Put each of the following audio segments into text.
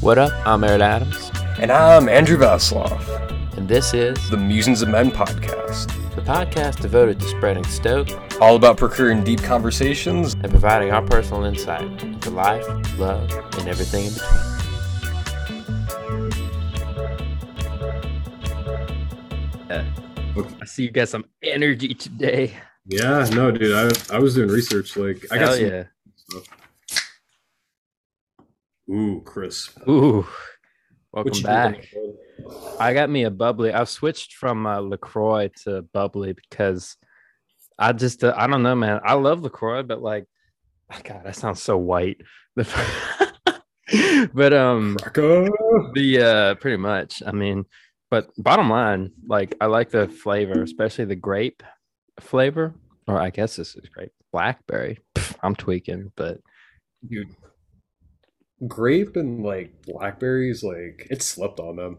What up? I'm Aaron Adams, And I'm Andrew Vaslov, and this is the Musings of Men podcast, the podcast devoted to spreading stoke all about procuring deep conversations. and providing our personal insight into life, love, and everything in between. I see you got some energy today. Yeah, no, dude. I I was doing research. Like I got Hell some yeah. stuff. Ooh, crisp. Ooh. Welcome back. I got me a bubly. I've switched from uh, LaCroix to bubly because I just, uh, I don't know, man. I love LaCroix, but like, God, that sounds so white. but um, the uh, pretty much. I mean, but bottom line, like, I like the flavor, especially the grape flavor, or I guess this is grape blackberry. Pff, I'm tweaking, but Dude, grape and like blackberries, like it's slept on them.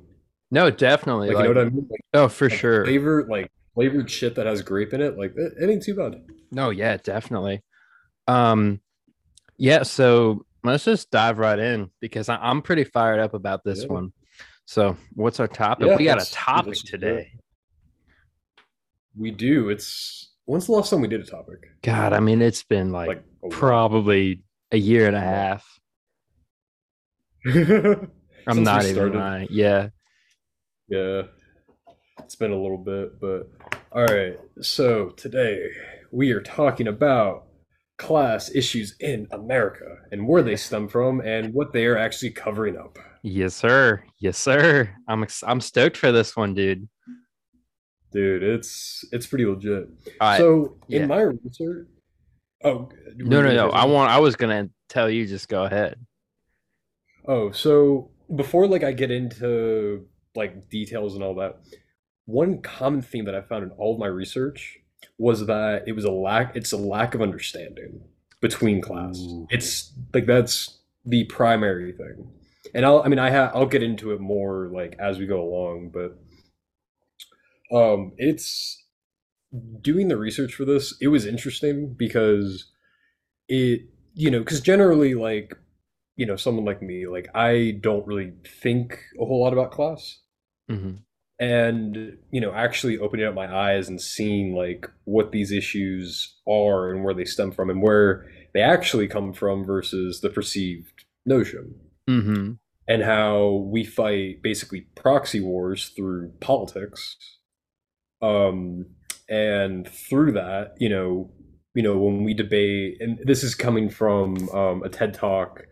no, definitely. Like, Like, you know what I mean? Like, oh, for like, sure. Flavor like flavored shit that has grape in it. Like it, it ain't too bad. No, yeah, definitely. Um, yeah, so let's just dive right in because I, I'm pretty fired up about this Yeah. one. So, what's our topic? Yeah, we got a topic it. today. We do. It's when's the last time we did a topic? God, I mean, it's been like, Like a probably a year and a half. I'm not even started. lying. Yeah. Yeah, it's been a little bit, but all right. So today we are talking about class issues in America and where they stem from and what they are actually covering up. Yes, sir. Yes, sir. I'm ex- I'm stoked for this one, dude. Dude, it's it's pretty legit. All right. so in yeah. my research, oh no, no, no. I want. I was gonna tell you. Just go ahead. Oh, so before like I get into like details and all that, one common theme that I found in all of my research was that it was a lack it's a lack of understanding between class. Ooh. It's like that's the primary thing. And I'll I mean I ha I'll get into it more like as we go along, but um it's doing the research for this, it was interesting because it you know, because generally like you know, someone like me, like I don't really think a whole lot about class. hmm And, you know, actually opening up my eyes and seeing like what these issues are and where they stem from and where they actually come from versus the perceived notion. hmm And how we fight basically proxy wars through politics. Um and through that, you know, you know, when we debate and this is coming from um a TED talk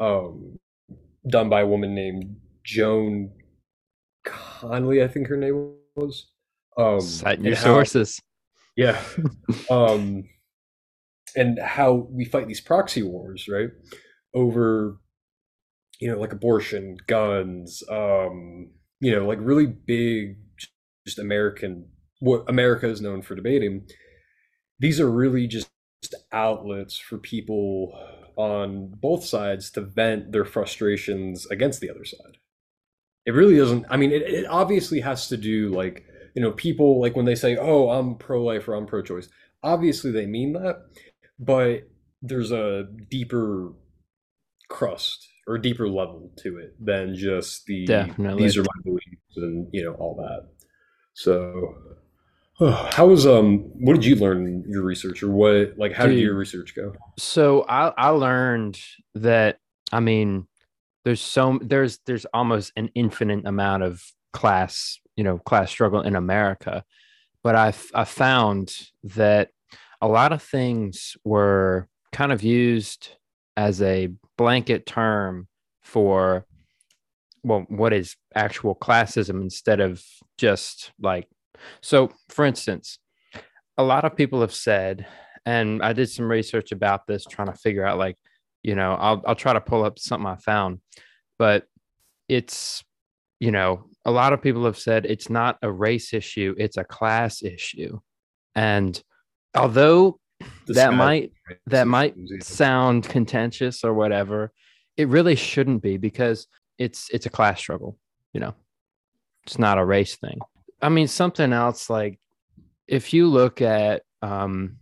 um, done by a woman named Joan Conley, I think her name was. Um, Cite your how- sources. yeah. um, and how we fight these proxy wars, right? Over, you know, like abortion, guns, um, you know, like really big, just American, what America is known for debating. These are really just outlets for people on both sides to vent their frustrations against the other side. It really doesn't, I mean, it, it obviously has to do like, you know, people like when they say, oh, I'm pro life or I'm pro choice, obviously they mean that, but there's a deeper crust or deeper level to it than just the Definitely. these are my beliefs and you know all that. So how was um what did you learn in your research or what like how did your research go? So I I learned that I mean there's so there's there's almost an infinite amount of class you know class struggle in America, but I I found that a lot of things were kind of used as a blanket term for well what is actual classism instead of just like so for instance a lot of people have said and I did some research about this, trying to figure out like, you know, I'll I'll try to pull up something I found, but it's, you know, a lot of people have said it's not a race issue, it's a class issue, and although The that might that might sound contentious or whatever, it really shouldn't be because it's it's a class struggle, you know. It's not a race thing. I mean, something else like if you look at um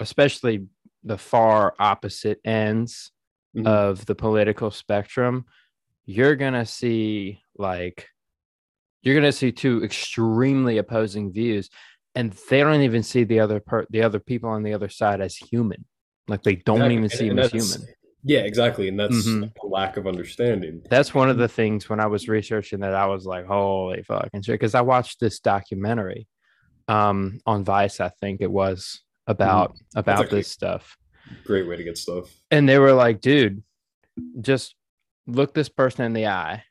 especially the far opposite ends Mhm. of the political spectrum, you're gonna see like you're gonna see two extremely opposing views, and they don't even see the other part, the other people on the other side as human. Like they don't Exactly, even see and them as human. Yeah, exactly, and that's Mhm. a lack of understanding. That's one of the things when I was researching that I was like, holy fucking shit. Because I watched this documentary um on Vice, I think it was about about actually- this stuff. Great way to get stuff. And they were like, dude, just look this person in the eye,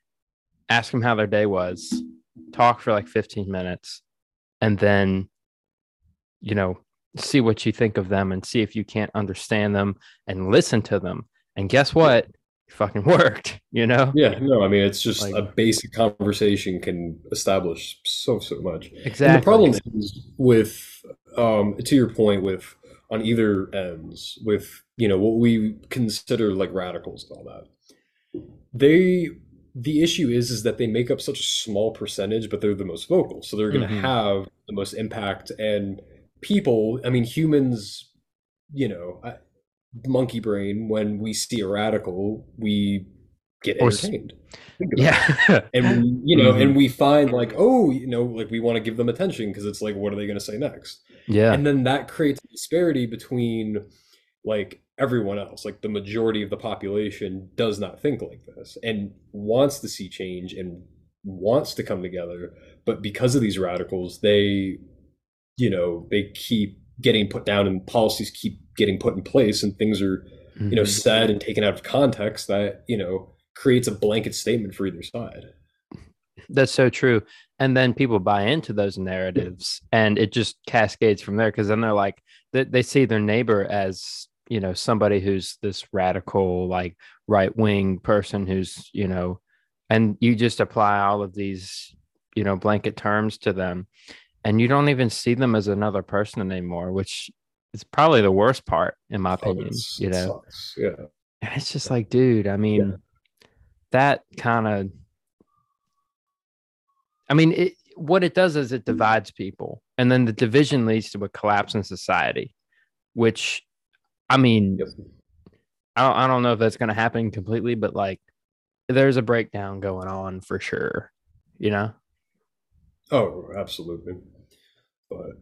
ask them how their day was, talk for like 15 minutes, and then you know, see what you think of them and see if you can't understand them and listen to them. And guess what? It fucking worked, you know? Yeah, no, I mean it's just Like- a basic conversation can establish so so much. Exactly. And the problem is with um to your point with on either ends with you know what we consider like radicals and all that. They the issue is is that they make up such a small percentage but they're the most vocal. So they're going to Mhm. have the most impact and people, I mean humans, you know, I- monkey brain when we see a radical, we get entertained. Think about it yeah. and we, you know Mhm. and we find like oh you know like we want to give them attention because it's like what are they going to say next yeah. and then that creates a disparity between like everyone else like the majority of the population does not think like this and wants to see change and wants to come together but because of these radicals they you know they keep getting put down and policies keep getting put in place and things are you know Mhm. said and taken out of context that you know creates a blanket statement for either side That's so true. And then people buy into those narratives and it just cascades from there because then they're like, they, they see their neighbor as, you know, somebody who's this radical, like right wing person who's, you know, and you just apply all of these, you know, blanket terms to them and you don't even see them as another person anymore, which is probably the worst part, in my Oh, opinion, it's- you know. sucks. yeah And it's just like, dude, I mean, that kind of, I mean, it, what it does is it hmm. divides people. And then the division leads to a collapse in society, which, I mean, Yep. I don't, I don't know if that's going to happen completely, but like, there's a breakdown going on for sure, you know? Oh, absolutely. But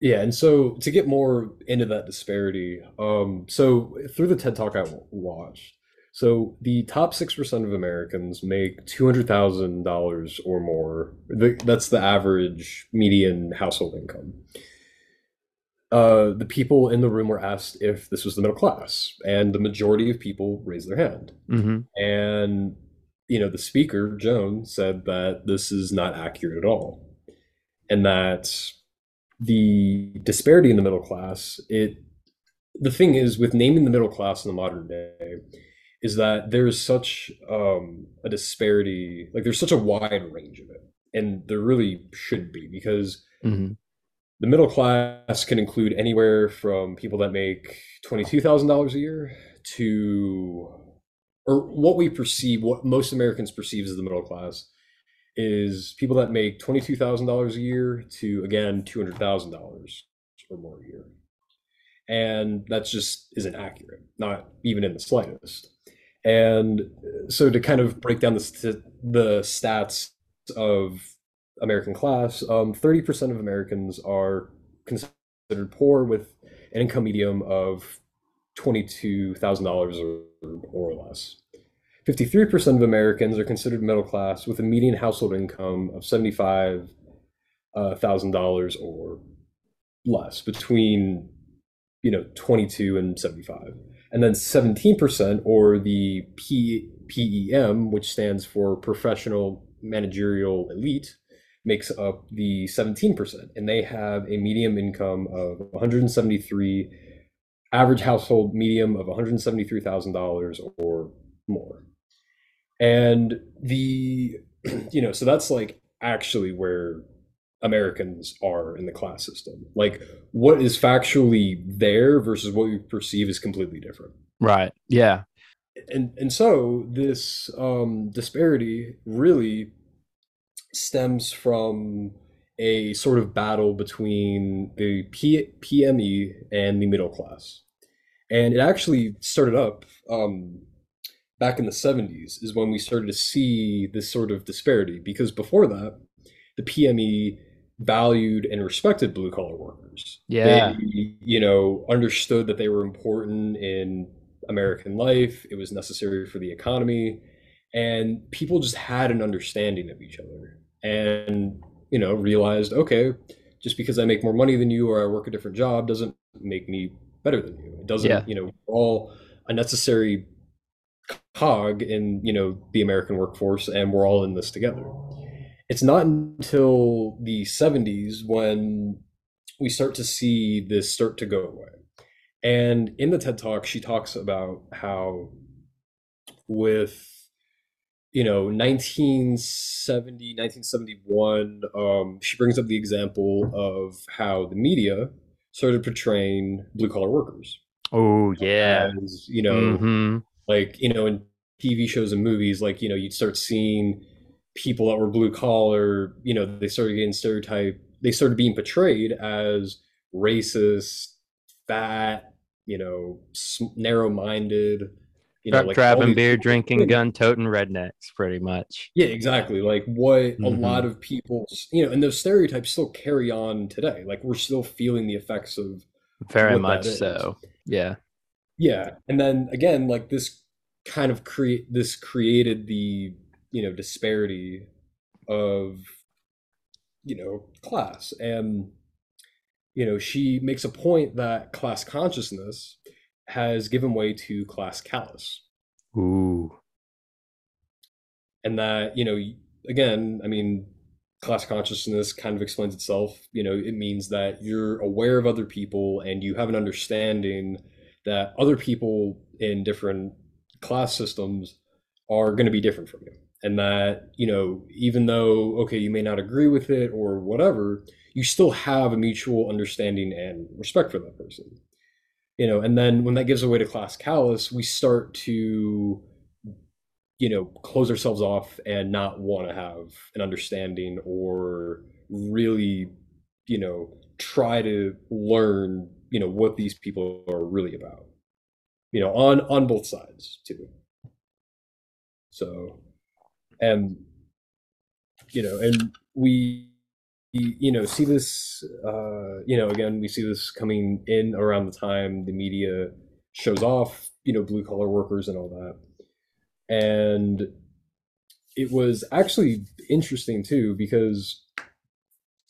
yeah, and so to get more into that disparity, um, so through the TED Talk I watched, so the top six percent of Americans make two hundred thousand dollars or more. That's the average median household income. Uh, the people in the room were asked if this was the middle class, and the majority of people raised their hand. hmm And, you know, the speaker, Joan, said that this is not accurate at all. And that the disparity in the middle class, it the thing is with naming the middle class in the modern day is that there is such um, a disparity, like there's such a wide range of it. And there really should be because hmm the middle class can include anywhere from people that make $22,000 a year to, or what we perceive, what most Americans perceive as the middle class is people that make $22,000 a year to, again, $200,000 or more a year. And that's just isn't accurate, not even in the slightest. And so to kind of break down the, st- the stats of American class, um, 30% of Americans are considered poor with an income medium of $22,000 or, or less. 53% of Americans are considered middle class with a median household income of $75,000 uh, or less between you know 22 and 75 and then 17% or the P, PEM which stands for professional managerial elite makes up the 17% and they have a medium income of 173 average household medium of $173,000 or more and the you know so that's like actually where Americans are in the class system. Like what is factually there versus what we perceive is completely different. Right. Yeah. And and so this um, disparity really stems from a sort of battle between the P- PME and the middle class. And it actually started up um, back in the 70s is when we started to see this sort of disparity because before that the PME valued and respected blue collar workers. Yeah. They, you know, understood that they were important in American life. It was necessary for the economy. And people just had an understanding of each other and, you know, realized, okay, just because I make more money than you or I work a different job doesn't make me better than you. It doesn't, Yeah. you know, we're all a necessary cog in, you know, the American workforce and we're all in this together. It's not until the 70s when we start to see this start to go away. And in the TED Talk, she talks about how with you know 1970 1971 um, she brings up the example of how the media started portraying blue collar workers Oh yeah. as you know hmm like you know in tv shows and movies like you know you'd start seeing people that were blue collar you know they started getting stereotyped they started being portrayed as racist fat you know narrow minded you know like driving, beer different drinking, gun toting rednecks, pretty much. yeah exactly like what a Mhm. lot of people you know and those stereotypes still carry on today like we're still feeling the effects of Very much so. Yeah. Yeah, and then again, like this kind of create this created the you know disparity of you know class, and you know she makes a point that class consciousness has given way to class callous, Ooh. and that you know again, I mean. Class consciousness kind of explains itself. You know, it means that you're aware of other people and you have an understanding that other people in different class systems are going to be different from you. And that you know even though okay you may not agree with it or whatever you still have a mutual understanding and respect for that person you know? And then when that gives away to class callous we start to you know close ourselves off and not want to have an understanding or really you know try to learn you know what these people are really about you know on on both sides too. So and you know and we you know see this uh you know again we see this coming in around the time the media shows off you know blue collar workers and all that. And it was actually interesting too because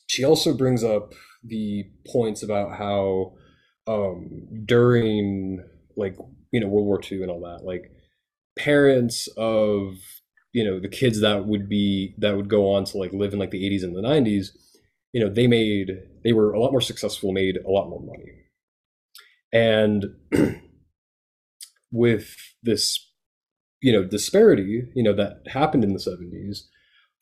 she also brings up the points about how um during like you know world war ii and all that like parents of you know the kids that would be that would go on to like live in like the 80s and the 90s you know they made they were a lot more successful made a lot more money. And with this you know disparity you know that happened in the 70s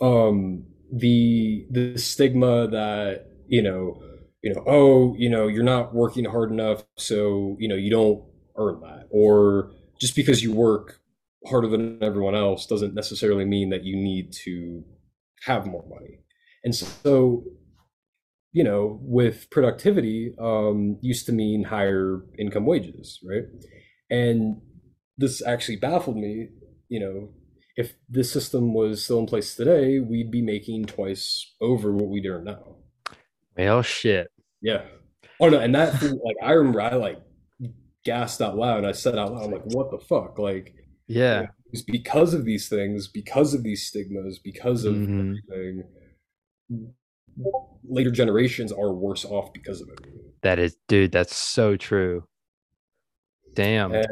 um the the stigma that you know you know oh you know you're not working hard enough so you know you don't earn that. Or just because you work harder than everyone else doesn't necessarily mean that you need to have more money. And so you know with productivity um used to mean higher income wages right? And this actually baffled me you know if this system was still in place today we'd be making twice over what we do now. Well, shit. Yeah oh no and that like i remember i like gasped out loud and i said out loud I'm like what the fuck like Yeah. it's because of these things because of these stigmas because of Mhm. everything later generations are worse off because of it That is, dude, that's so true. Damn. and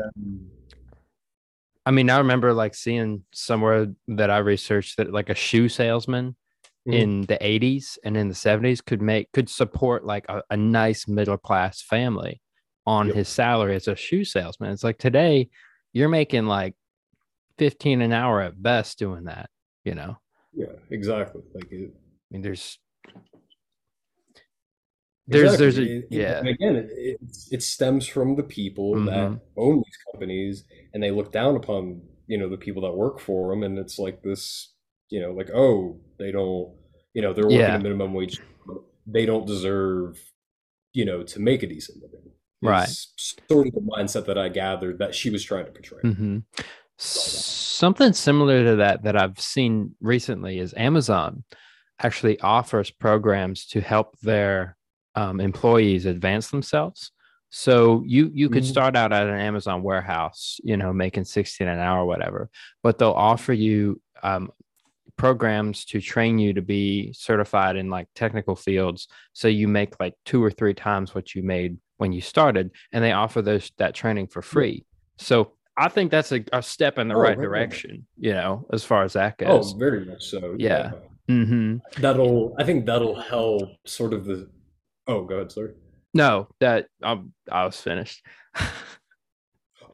I mean, I remember like seeing somewhere that I researched that like a shoe salesman Mhm. in the 80s and in the 70s could make could support like a, a nice middle class family on Yep. his salary as a shoe salesman. It's like today you're making like 15 an hour at best doing that, you know. yeah exactly like it, I mean, there's There's- there's a- It- yeah. and again, it, it, stems from the people Mhm. that own these companies, and they look down upon you know the people that work for them, and it's like this, you know, like oh, they don't, you know, they're working Yeah. a minimum wage, they don't deserve, you know, to make a decent living. Right. It's sort of the mindset that I gathered that she was trying to portray. Mhm. Something similar to that that I've seen recently is Amazon actually offers programs to help their um, employees advance themselves. So you you could Mhm. start out at an Amazon warehouse, you know, making 16 an hour or whatever, but they'll offer you um, programs to train you to be certified in like technical fields. So you make like two or three times what you made when you started, and they offer those that training for free. So I think that's a, a step in the Oh, right right, direction, you know, as far as that goes Oh, very much so. Yeah. hmm That'll. I think that'll help. Sort of the. Oh, go ahead, sorry. No, that um, I was finished.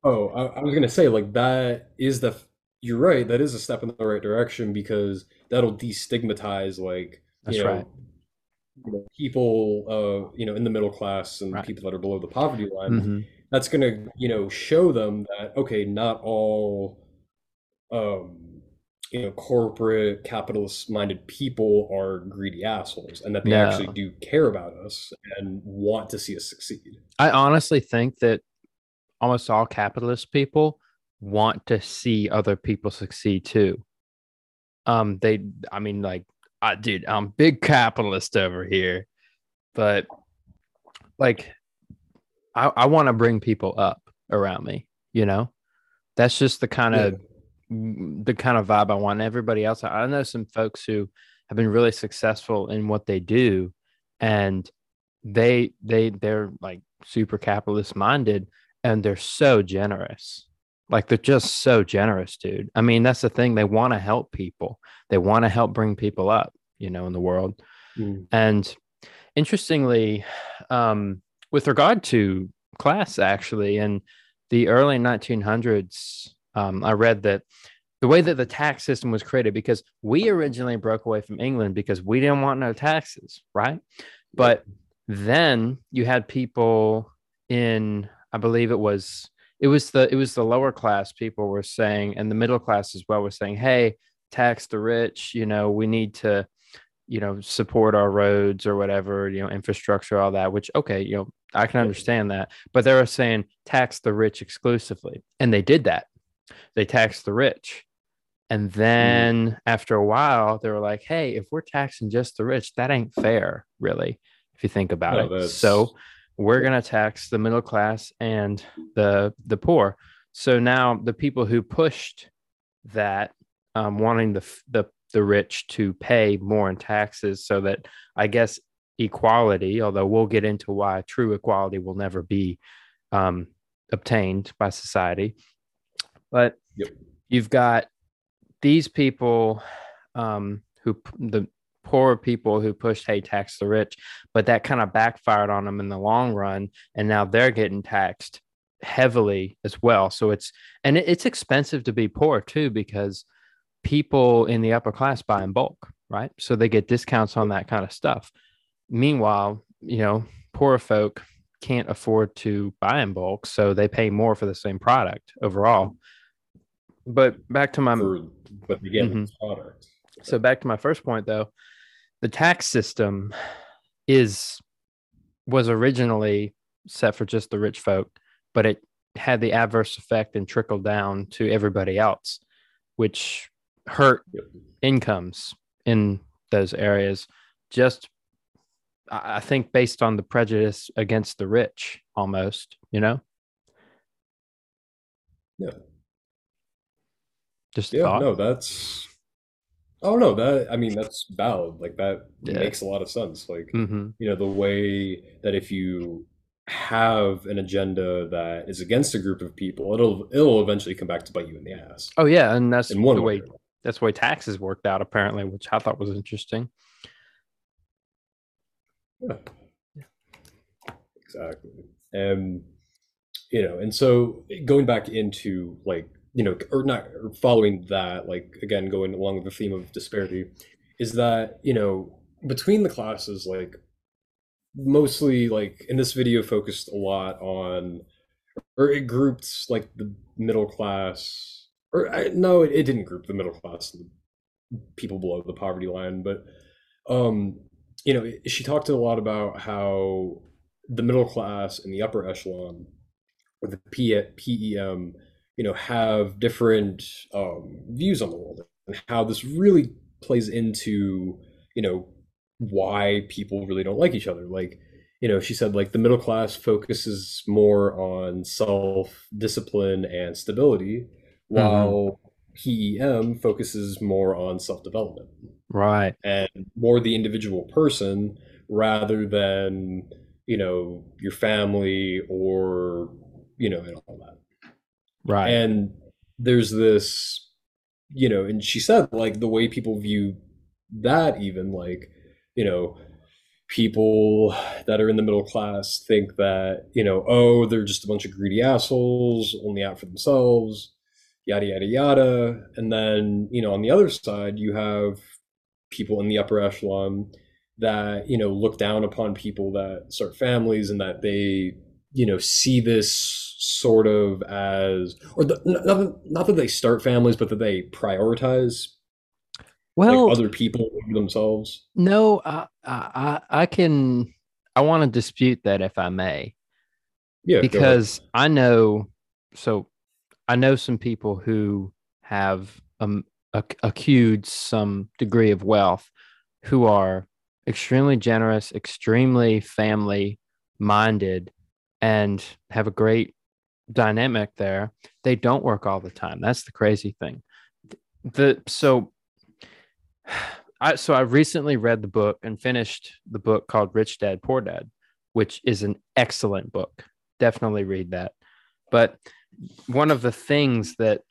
Oh, I, I was gonna say like that is the. You're right. That is a step in the right direction because that'll destigmatize like That's you know, right. people uh you know in the middle class and Right. people that are below the poverty line. hmm That's gonna you know show them that okay, not all um you know corporate capitalist minded people are greedy assholes and that they actually do care about us and want to see us succeed. I honestly think that almost all capitalist people want to see other people succeed too. Um, they, I mean, like, I, dude, I'm big capitalist over here, but like, I, I want to bring people up around me. You know, that's just the kind of the kind of vibe I want. Everybody else, I I know some folks who have been really successful in what they do, and they they they're like super capitalist minded, and they're so generous. Like they're just so generous, dude. I mean, that's the thing. They want to help people. They want to help bring people up, you know, in the world. Mm. And interestingly, um, with regard to class, actually, in the early 1900s, um, I read that the way that the tax system was created, because we originally broke away from England because we didn't want no taxes, right? But then you had people in, I believe it was, it was the it was the lower class people were saying, and the middle class as well were saying, hey, tax the rich, you know, we need to you know support our roads or whatever you know infrastructure all that which okay you know i can understand that but they were saying tax the rich exclusively and they did that. They taxed the rich and hmm. then after a while they were like hey if we're taxing just the rich that ain't fair really if you think about No, it. so we're going to tax the middle class and the the poor so now the people who pushed that um, wanting the the the rich to pay more in taxes so that I guess equality, although we'll get into why true equality will never be um, obtained by society. But Yep. you've got these people um, who the poorer people who pushed hey tax the rich, but that kind of backfired on them in the long run, and now they're getting taxed heavily as well. So it's and it's expensive to be poor too because people in the upper class buy in bulk, right? So they get discounts on that kind of stuff. Meanwhile, you know, poorer folk can't afford to buy in bulk, so they pay more for the same product overall. But back to my For, but again, Mhm. product. so back to my first point though, the tax system is was originally set for just the rich folk, but it had the adverse effect and trickled down to everybody else, which hurt incomes in those areas. Just I I think based on the prejudice against the rich, almost, you know. Yeah. Just Yeah, thought. no, that's. Oh no, that I mean that's valid. Like that Yeah. makes a lot of sense. Like hmm you know the way that if you have an agenda that is against a group of people, it'll it'll eventually come back to bite you in the ass Oh yeah, and that's in one the way. way that's why taxes worked out apparently, which I thought was interesting. Yeah. Exactly. And you know, and so going back into like, you know, or not or following that, like again, going along with the theme of disparity, is that, you know, between the classes, like mostly like in this video focused a lot on or it grouped like the middle class or I, no, it, it didn't group the middle class people below the poverty line, but um you know, she talked a lot about how the middle class and the upper echelon, or the P- PEM, you know have different um, views on the world and how this really plays into you know why people really don't like each other. Like you know she said like the middle class focuses more on self discipline and stability while PEM focuses more on self development Right. and more the individual person rather than you know your family or you know and all that Right. and there's this you know and she said like the way people view that even like you know people that are in the middle class think that you know oh they're just a bunch of greedy assholes only out for themselves yada yada yada and then you know on the other side you have people in the upper echelon that you know look down upon people that start families and that they you know see this sort of as or the, not, that- not that they start families but that they prioritize well, like other people themselves no, I, I, I I can, I want to dispute that if I may. yeah because I know so I know some people who have um, accrued some degree of wealth who are extremely generous, extremely family minded, and have a great dynamic there. They don't work all the time. That's the crazy thing. The so I so I recently read the book and finished the book called Rich Dad Poor Dad, which is an excellent book definitely read that. But one of the things that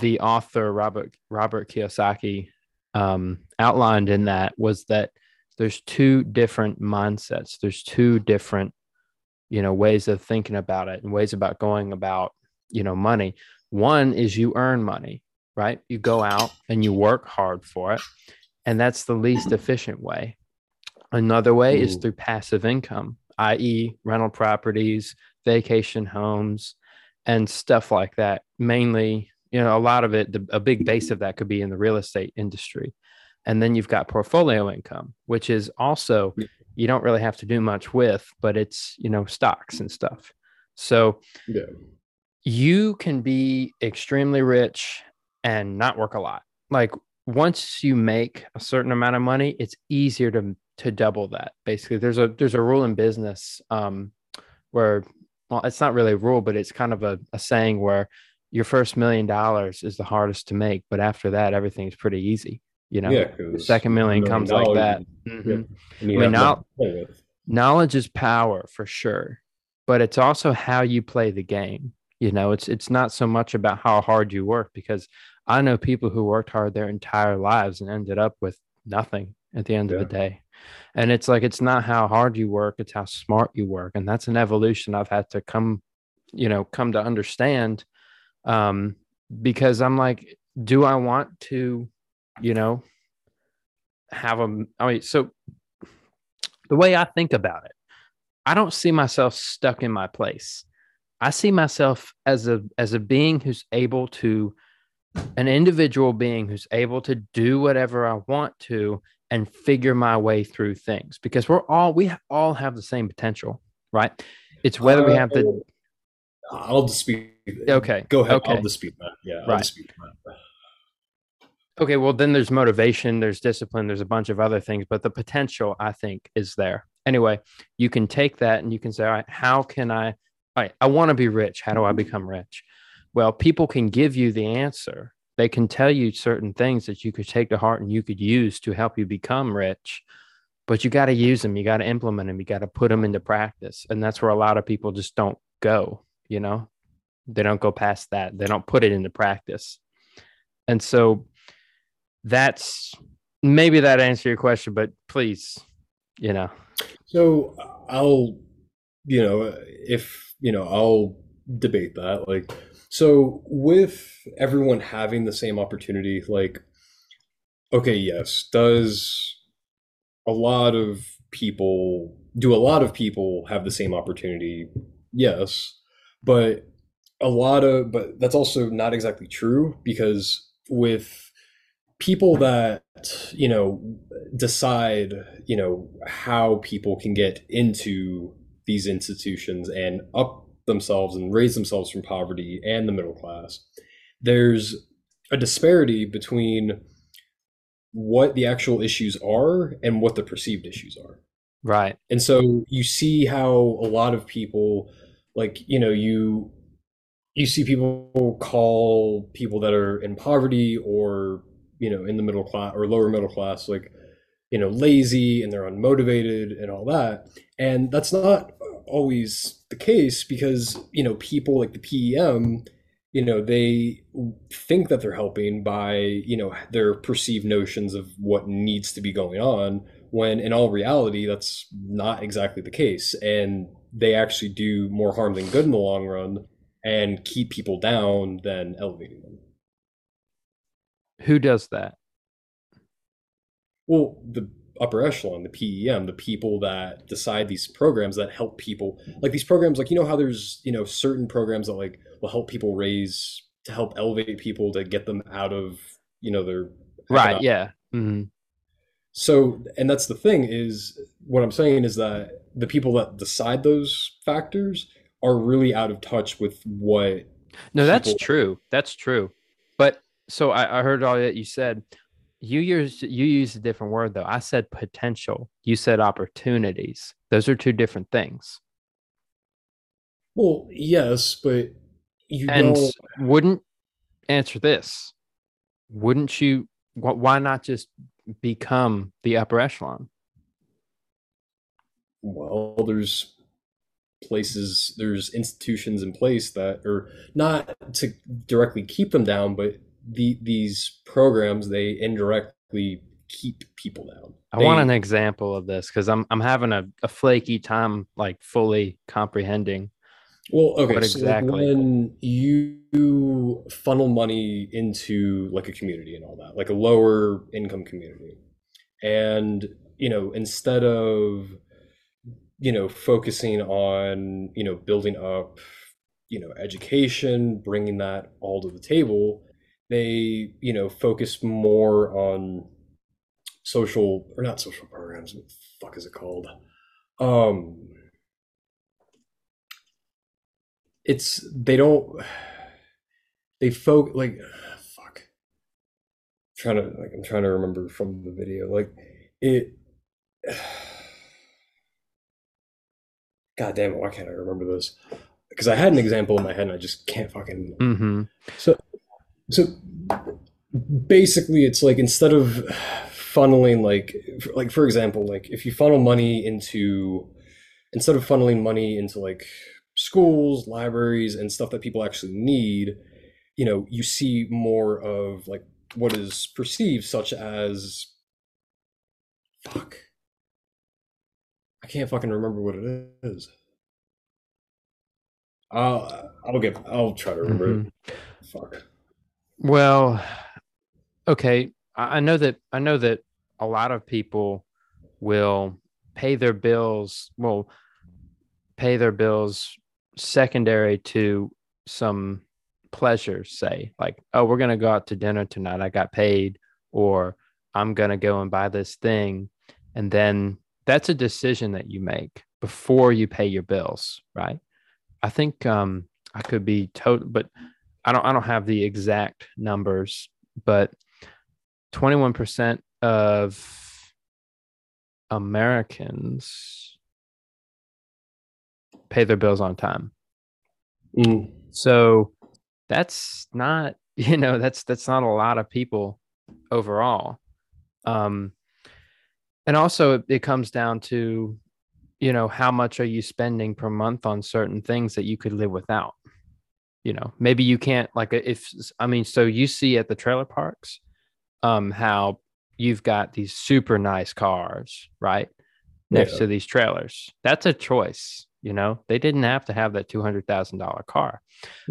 the author Robert Robert Kiyosaki um, outlined in that was that there's two different mindsets. There's two different, you know, ways of thinking about it and ways about going about, you know, money. One is you earn money, right? You go out and you work hard for it, and that's the least efficient way. Another way is through passive income, i.e., rental properties, vacation homes, and stuff like that. Mainly, you know, a lot of it, the, a big base of that could be in the real estate industry. And then you've got portfolio income, which is also. You don't really have to do much with, but it's, you know, stocks and stuff. So yeah you can be extremely rich and not work a lot. Like once you make a certain amount of money, it's easier to to double that. Basically, there's a there's a rule in business um, where well, it's not really a rule, but it's kind of a, a saying where your first million dollars is the hardest to make, but after that, everything's pretty easy. You know, yeah the second million comes like that. Mhm. and you I mean, have now- nothing to play with. knowledge is power for sure but it's also how you play the game you know it's it's not so much about how hard you work because i know people who worked hard their entire lives and ended up with nothing at the end of the day and it's like it's not how hard you work it's how smart you work and that's an evolution i've had to come you know come to understand um because i'm like do i want to you know have them. I mean so the way I think about it, I don't see myself stuck in my place. I see myself as a as a being who's able to an individual being who's able to do whatever I want to and figure my way through things because we're all we all have the same potential, right? It's whether we have the Uh, I'll dispute Okay, go ahead okay. i'll dispute that yeah i'll Right. dispute that Okay, well then there's motivation, there's discipline, there's a bunch of other things, but the potential I think is there. Anyway, you can take that and you can say, all right, how can I? All right, I want to be rich. How do I mm-hmm. become rich? Well, people can give you the answer. They can tell you certain things that you could take to heart and you could use to help you become rich. But you got to use them. You got to implement them. You got to put them into practice. And that's where a lot of people just don't go. You know, they don't go past that. They don't put it into practice. And so that's maybe that answer your question, but please, you know, So I'll, you know, if, you know, I'll debate that. Like, so with everyone having the same opportunity, like, okay, yes, does a lot of people, do a lot of people have the same opportunity? Yes. But a lot of, but that's also not exactly true because with people that, you know, decide, you know, how people can get into these institutions and up themselves and raise themselves from poverty and the middle class, there's a disparity between what the actual issues are and what the perceived issues are. Right. And so you see how a lot of people like, you know, you you see people call people that are in poverty or, you know, in the middle class or lower middle class like, you know, lazy and they're unmotivated and all that. And that's not always the case because, you know, people like the PEM you know they think that they're helping by you know their perceived notions of what needs to be going on when in all reality that's not exactly the case and they actually do more harm than good in the long run and keep people down than elevating them Who does that? well the upper echelon the pem the people that decide these programs that help people like these programs like you know how there's you know certain programs that like will help people raise to help elevate people to get them out of you know their Right. economic- Yeah. Mhm. so and that's the thing is what i'm saying is that the people that decide those factors are really out of touch with what No, that's people- true. That's true. But so I, I heard all that you said. You used you used a different word though. I said potential. You said opportunities. Those are two different things. well yes but you And don't wouldn't answer this. Wouldn't you? wh- Why not just become the upper echelon? well there's places there's institutions in place that are not to directly keep them down but the these programs they indirectly keep people down I want an example of this because I'm I'm having a, a flaky time like fully comprehending. Well, okay, so like exactly? when you funnel money into like a community and all that, like a lower income community, and you know, instead of you know focusing on you know building up you know education, bringing that all to the table, they you know focus more on social or not social programs. What the fuck is it called? Um, it's they don't they folk like fuck trying to like i'm trying to remember from the video like it god damn it why can't i remember this because i had an example in my head and i just can't fucking hmm so so basically it's like instead of funneling like like for example like if you funnel money into instead of funneling money into like schools libraries and stuff that people actually need you know you see more of like what is perceived such as fuck. I can't fucking remember what it is. I'll i'll get i'll try to remember Mhm. it fuck Well, okay. I know that I know that a lot of people will pay their bills, will pay their bills secondary to some pleasures, say, like, oh, we're gonna go out to dinner tonight. I got paid, or I'm gonna go and buy this thing. And then that's a decision that you make before you pay your bills, right? I think um I could be total but I don't I don't have the exact numbers, but 21% of Americans pay their bills on time. Mm. So that's not, you know, that's that's not a lot of people overall. Um and also it, it comes down to you know how much are you spending per month on certain things that you could live without you know maybe you can't like if i mean so you see at the trailer parks um how you've got these super nice cars right next Yeah. to these trailers. That's a choice you know? They didn't have to have that $200000 car.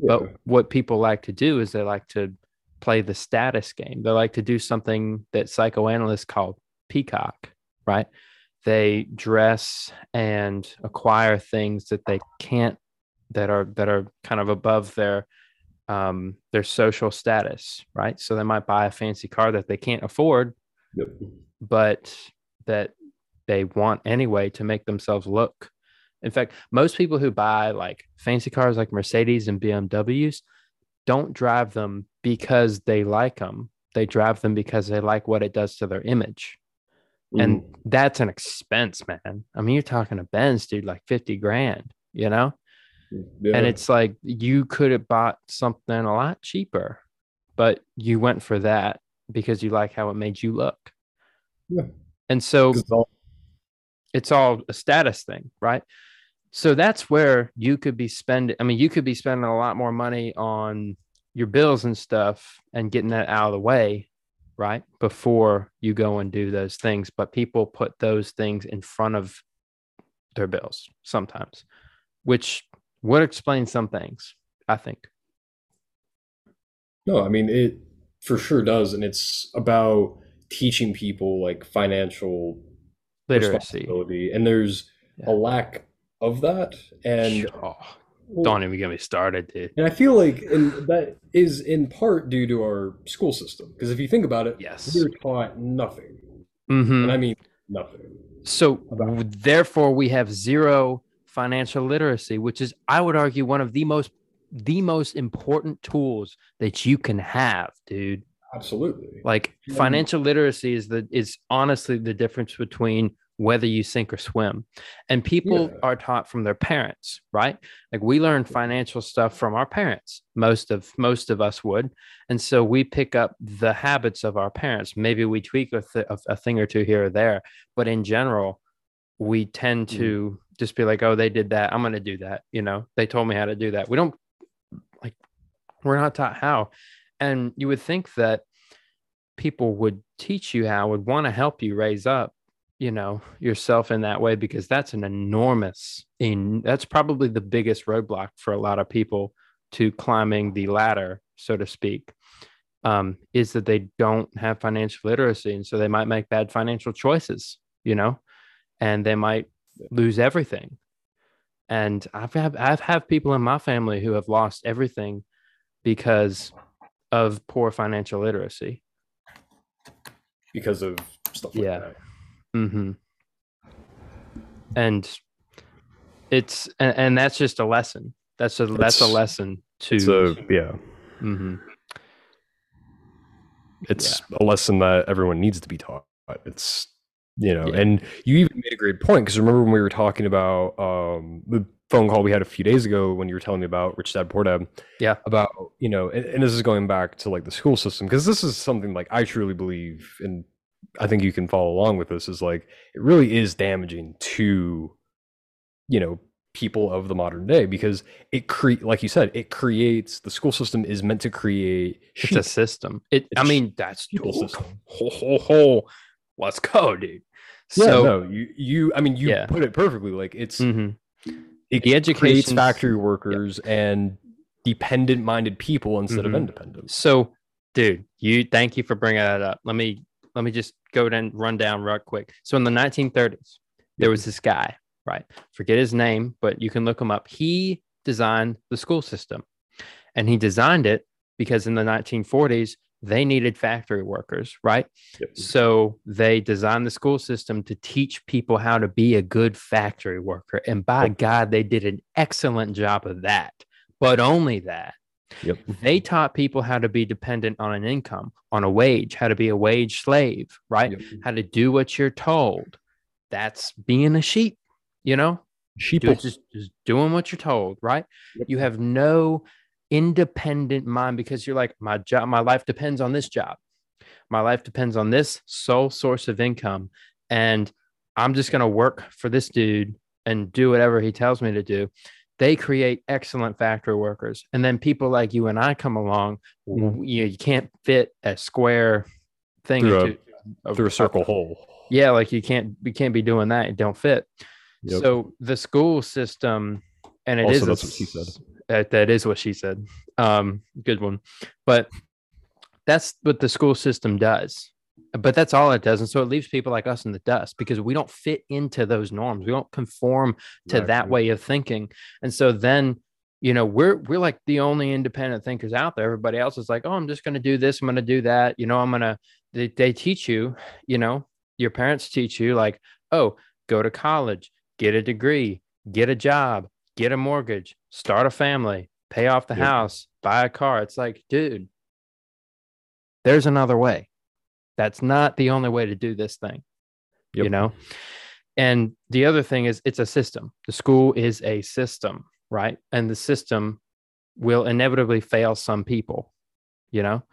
But what people like to do is they like to play the status game. They like to do something that psychoanalysts call peacock right? They dress and acquire things that they can't that are that are kind of above their um their social status right so they might buy a fancy car that they can't afford Yep. but that they want anyway to make themselves look In fact, most people who buy like fancy cars like Mercedes and BMWs don't drive them because they like them. They drive them because they like what it does to their image. And that's an expense, man. I mean, you're talking a Benz, dude, like 50 grand, you know? Yeah. And it's like you could have bought something a lot cheaper, but you went for that because you like how it made you look. Yeah. And so it's all- it's all a status thing, right? So that's where you could be spending. I mean, you could be spending a lot more money on your bills and stuff and getting that out of the way, right? Before you go and do those things. But people put those things in front of their bills sometimes, which would explain some things, I think. No, I mean it for sure does, and it's about teaching people like financial Literacy. and there's Yeah. a lack of that, and Oh, don't even get me started, dude. and I feel like and that is in part due to our school system because if you think about it, Yes. we're taught nothing, Mhm. and I mean nothing. So therefore we have zero financial literacy, which is I would argue one of the most the most important tools that you can have, dude. Absolutely, Like Yeah. financial literacy is the is honestly the difference between whether you sink or swim. And people Yeah. are taught from their parents, right? Like we learn financial stuff from our parents. Most of most of us would. And so we pick up the habits of our parents. Maybe we tweak a, th- a, thing or two here or there, but in general, we tend Mm. to just be like, "Oh, they did that. I'm going to do that." You know, they told me how to do that. We don't like we're not taught how. And you would think that people would teach you how, would want to help you raise up, you know, yourself in that way because that's an enormous in that's probably the biggest roadblock for a lot of people to climbing the ladder, so to speak. Um, is that they don't have financial literacy and so they might make bad financial choices, you know, and they might lose everything. And I've had I've had people in my family who have lost everything because of poor financial literacy. because of stuff like Yeah. that. Mm-hmm. And it's and, and that's just a lesson. That's a that's a lesson to. So yeah, Mhm. it's a lesson that everyone needs to be taught. It's you know, Yeah. and you even made a great point because remember when we were talking about um, the phone call we had a few days ago when you were telling me about Rich Dad Poor Dad. Yeah. About you know, and, and this is going back to like the school system because this is something like I truly believe, and I think you can follow along with this. Is like it really is damaging to you know people of the modern day because it create like you said it creates the school system is meant to create It's sheep. a system. It. I mean, that's ho, system. ho, ho, ho. Let's go, dude. Yeah, So no, you you I mean you Yeah. put it perfectly. Like it's mm-hmm. it The creates factory workers and dependent minded people instead of Mhm. independent. So, dude, you thank you for bringing that up. Let me let me just go and run down real quick. So in the 1930s, there was this guy, right? Forget his name, but you can look him up. He designed the school system, and he designed it because in the 1940s they needed factory workers, right? Yep. So they designed the school system to teach people how to be a good factory worker, and by God, they did an excellent job of that. But only that Yep. they taught people how to be dependent on an income, on a wage, how to be a wage slave, right? Yep. How to do what you're told. That's being a sheep, you know? Sheep just, just doing what you're told, right? Yep. You have no independent mind because you're like, my job, my life depends on this job. My life depends on this sole source of income. And I'm just going to work for this dude and do whatever he tells me to do. They create excellent factory workers. And then people like you and I come along, mm-hmm. w- you, you can't fit a square thing Through a- into through a circle hole. yeah like you can't you can't be doing that it don't fit Yep. so the school system and it Also, is a that's what she said. That, that is what she said. Um good one. But that's what the school system does. But that's all it does. And so it leaves people like us in the dust because we don't fit into those norms. We don't conform to that way of thinking. And so then you know we're we're like the only independent thinkers out there. Everybody else is like oh i'm just going to do this. I'm going to do that. You know i'm going to they, they teach you you know your parents teach you like oh go to college get a degree get a job, get a mortgage, start a family, pay off the Yep. house, buy a car. It's like, dude, there's another way. That's not the only way to do this thing. You know? And the other thing is it's a system. The school is a system, right? And the system will inevitably fail some people, you know?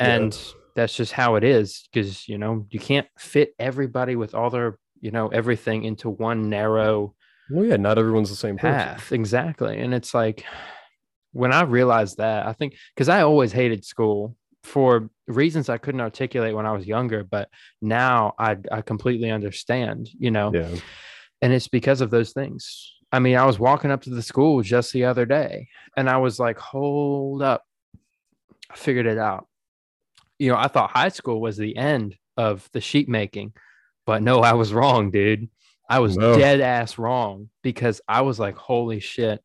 Yeah. And that's just how it is because, you know, you can't fit everybody with all their, you know, everything into one narrow Well, yeah, not everyone's the same person. path. Exactly. And it's like when I realized that, I think because I always hated school for reasons I couldn't articulate when I was younger, but now I I completely understand, you know, Yeah. and it's because of those things. I mean, I was walking up to the school just the other day and I was like, hold up. I figured it out. You know, I thought high school was the end of the sheet making, but no, I was wrong, dude. I was No. dead ass wrong because I was like, holy shit.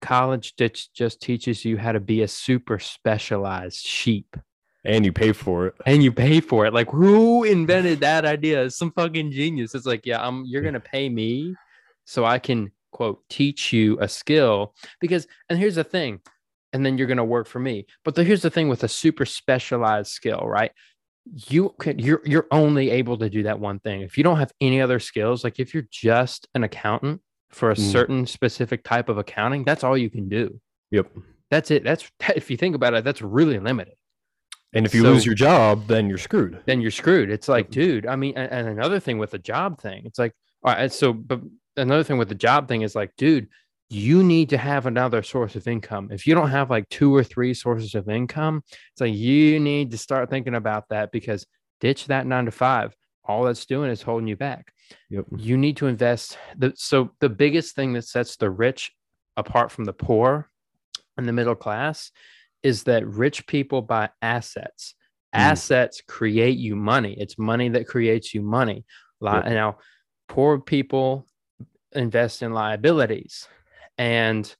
College ditch just teaches you how to be a super specialized sheep And you pay for it. and you pay for it. Like, who invented that idea? It's some fucking genius. It's like, yeah, I'm you're gonna pay me so I can quote teach you a skill because and here's the thing, and then you're gonna work for me. But the, here's the thing with a super specialized skill, right? You can you're you're only able to do that one thing. If you don't have any other skills, like if you're just an accountant for a Mm. certain specific type of accounting, that's all you can do. Yep. That's it. That's if you think about it, that's really limited And if you So- lose your job, then you're screwed. then you're screwed. It's like, dude, I mean, and, and another thing with the job thing, it's like, all right, so, but another thing with the job thing is like, dude, you need to have another source of income. If you don't have like two or three sources of income, it's like you need to start thinking about that because ditch that nine to five. All that's doing is holding you back. Yep. You need to invest. The, so the biggest thing that sets the rich apart from the poor and the middle class is that rich people buy assets. Mm. Assets create you money. It's money that creates you money. Yep. Now, poor people invest in liabilities, and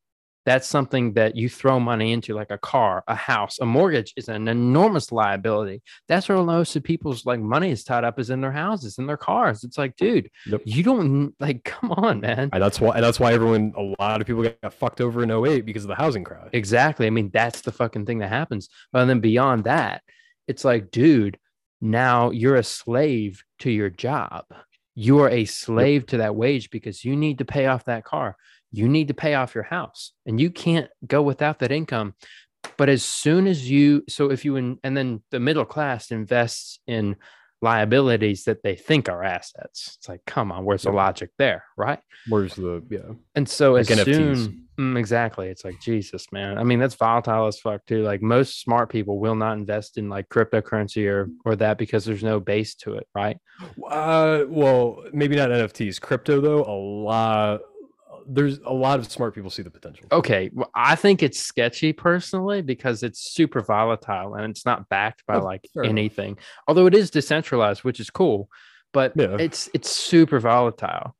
that's something that you throw money into, like a car, a house, a mortgage is an enormous liability. That's where most of people's like money is tied up is in their houses, in their cars. It's like, dude, Yep. you don't like, come on, man. And that's why and that's why everyone a lot of people got fucked over in 08 because of the housing crash. Exactly. I mean, that's the fucking thing that happens. But then beyond that, it's like, dude, now you're a slave to your job. You are a slave to that wage because you need to pay off that car. You need to pay off your house and you can't go without that income. But as soon as you, so if you, in, and then the middle class invests in liabilities that they think are assets. It's like, come on, where's the logic there? Right. Where's the yeah. And so Like as NFTs. soon, Mm, exactly, it's like Jesus, man. I mean, that's volatile as fuck too. Like most smart people will not invest in like cryptocurrency or or that because there's no base to it, right? Uh well, maybe not NFTs. Crypto though, a lot there's a lot of smart people see the potential. Okay, well, I think it's sketchy personally because it's super volatile and it's not backed by Oh, like anything. Although it is decentralized, which is cool, but Yeah. it's it's super volatile.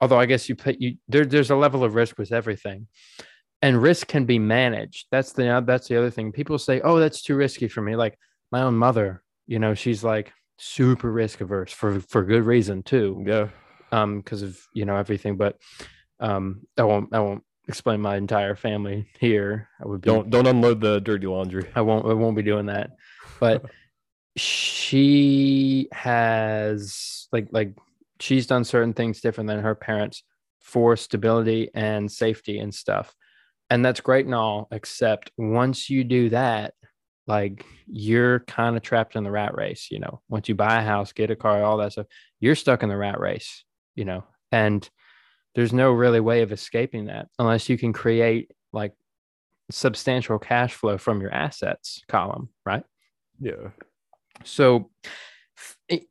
Although I guess you put you there, there's a level of risk with everything, and risk can be managed. That's the that's the other thing. People say, "Oh, that's too risky for me." Like my own mother, you know, she's like super risk averse for for good reason too Yeah. um because of you know everything but um i won't i won't explain my entire family here. I would be Don't don't unload the dirty laundry. i won't i won't be doing that. But she has like like she's done certain things different than her parents for stability and safety and stuff. And that's great and all except once you do that like you're kind of trapped in the rat race you know? Once you buy a house get a car all that stuff you're stuck in the rat race you know? And there's no really way of escaping that unless you can create like substantial cash flow from your assets column right? Yeah. so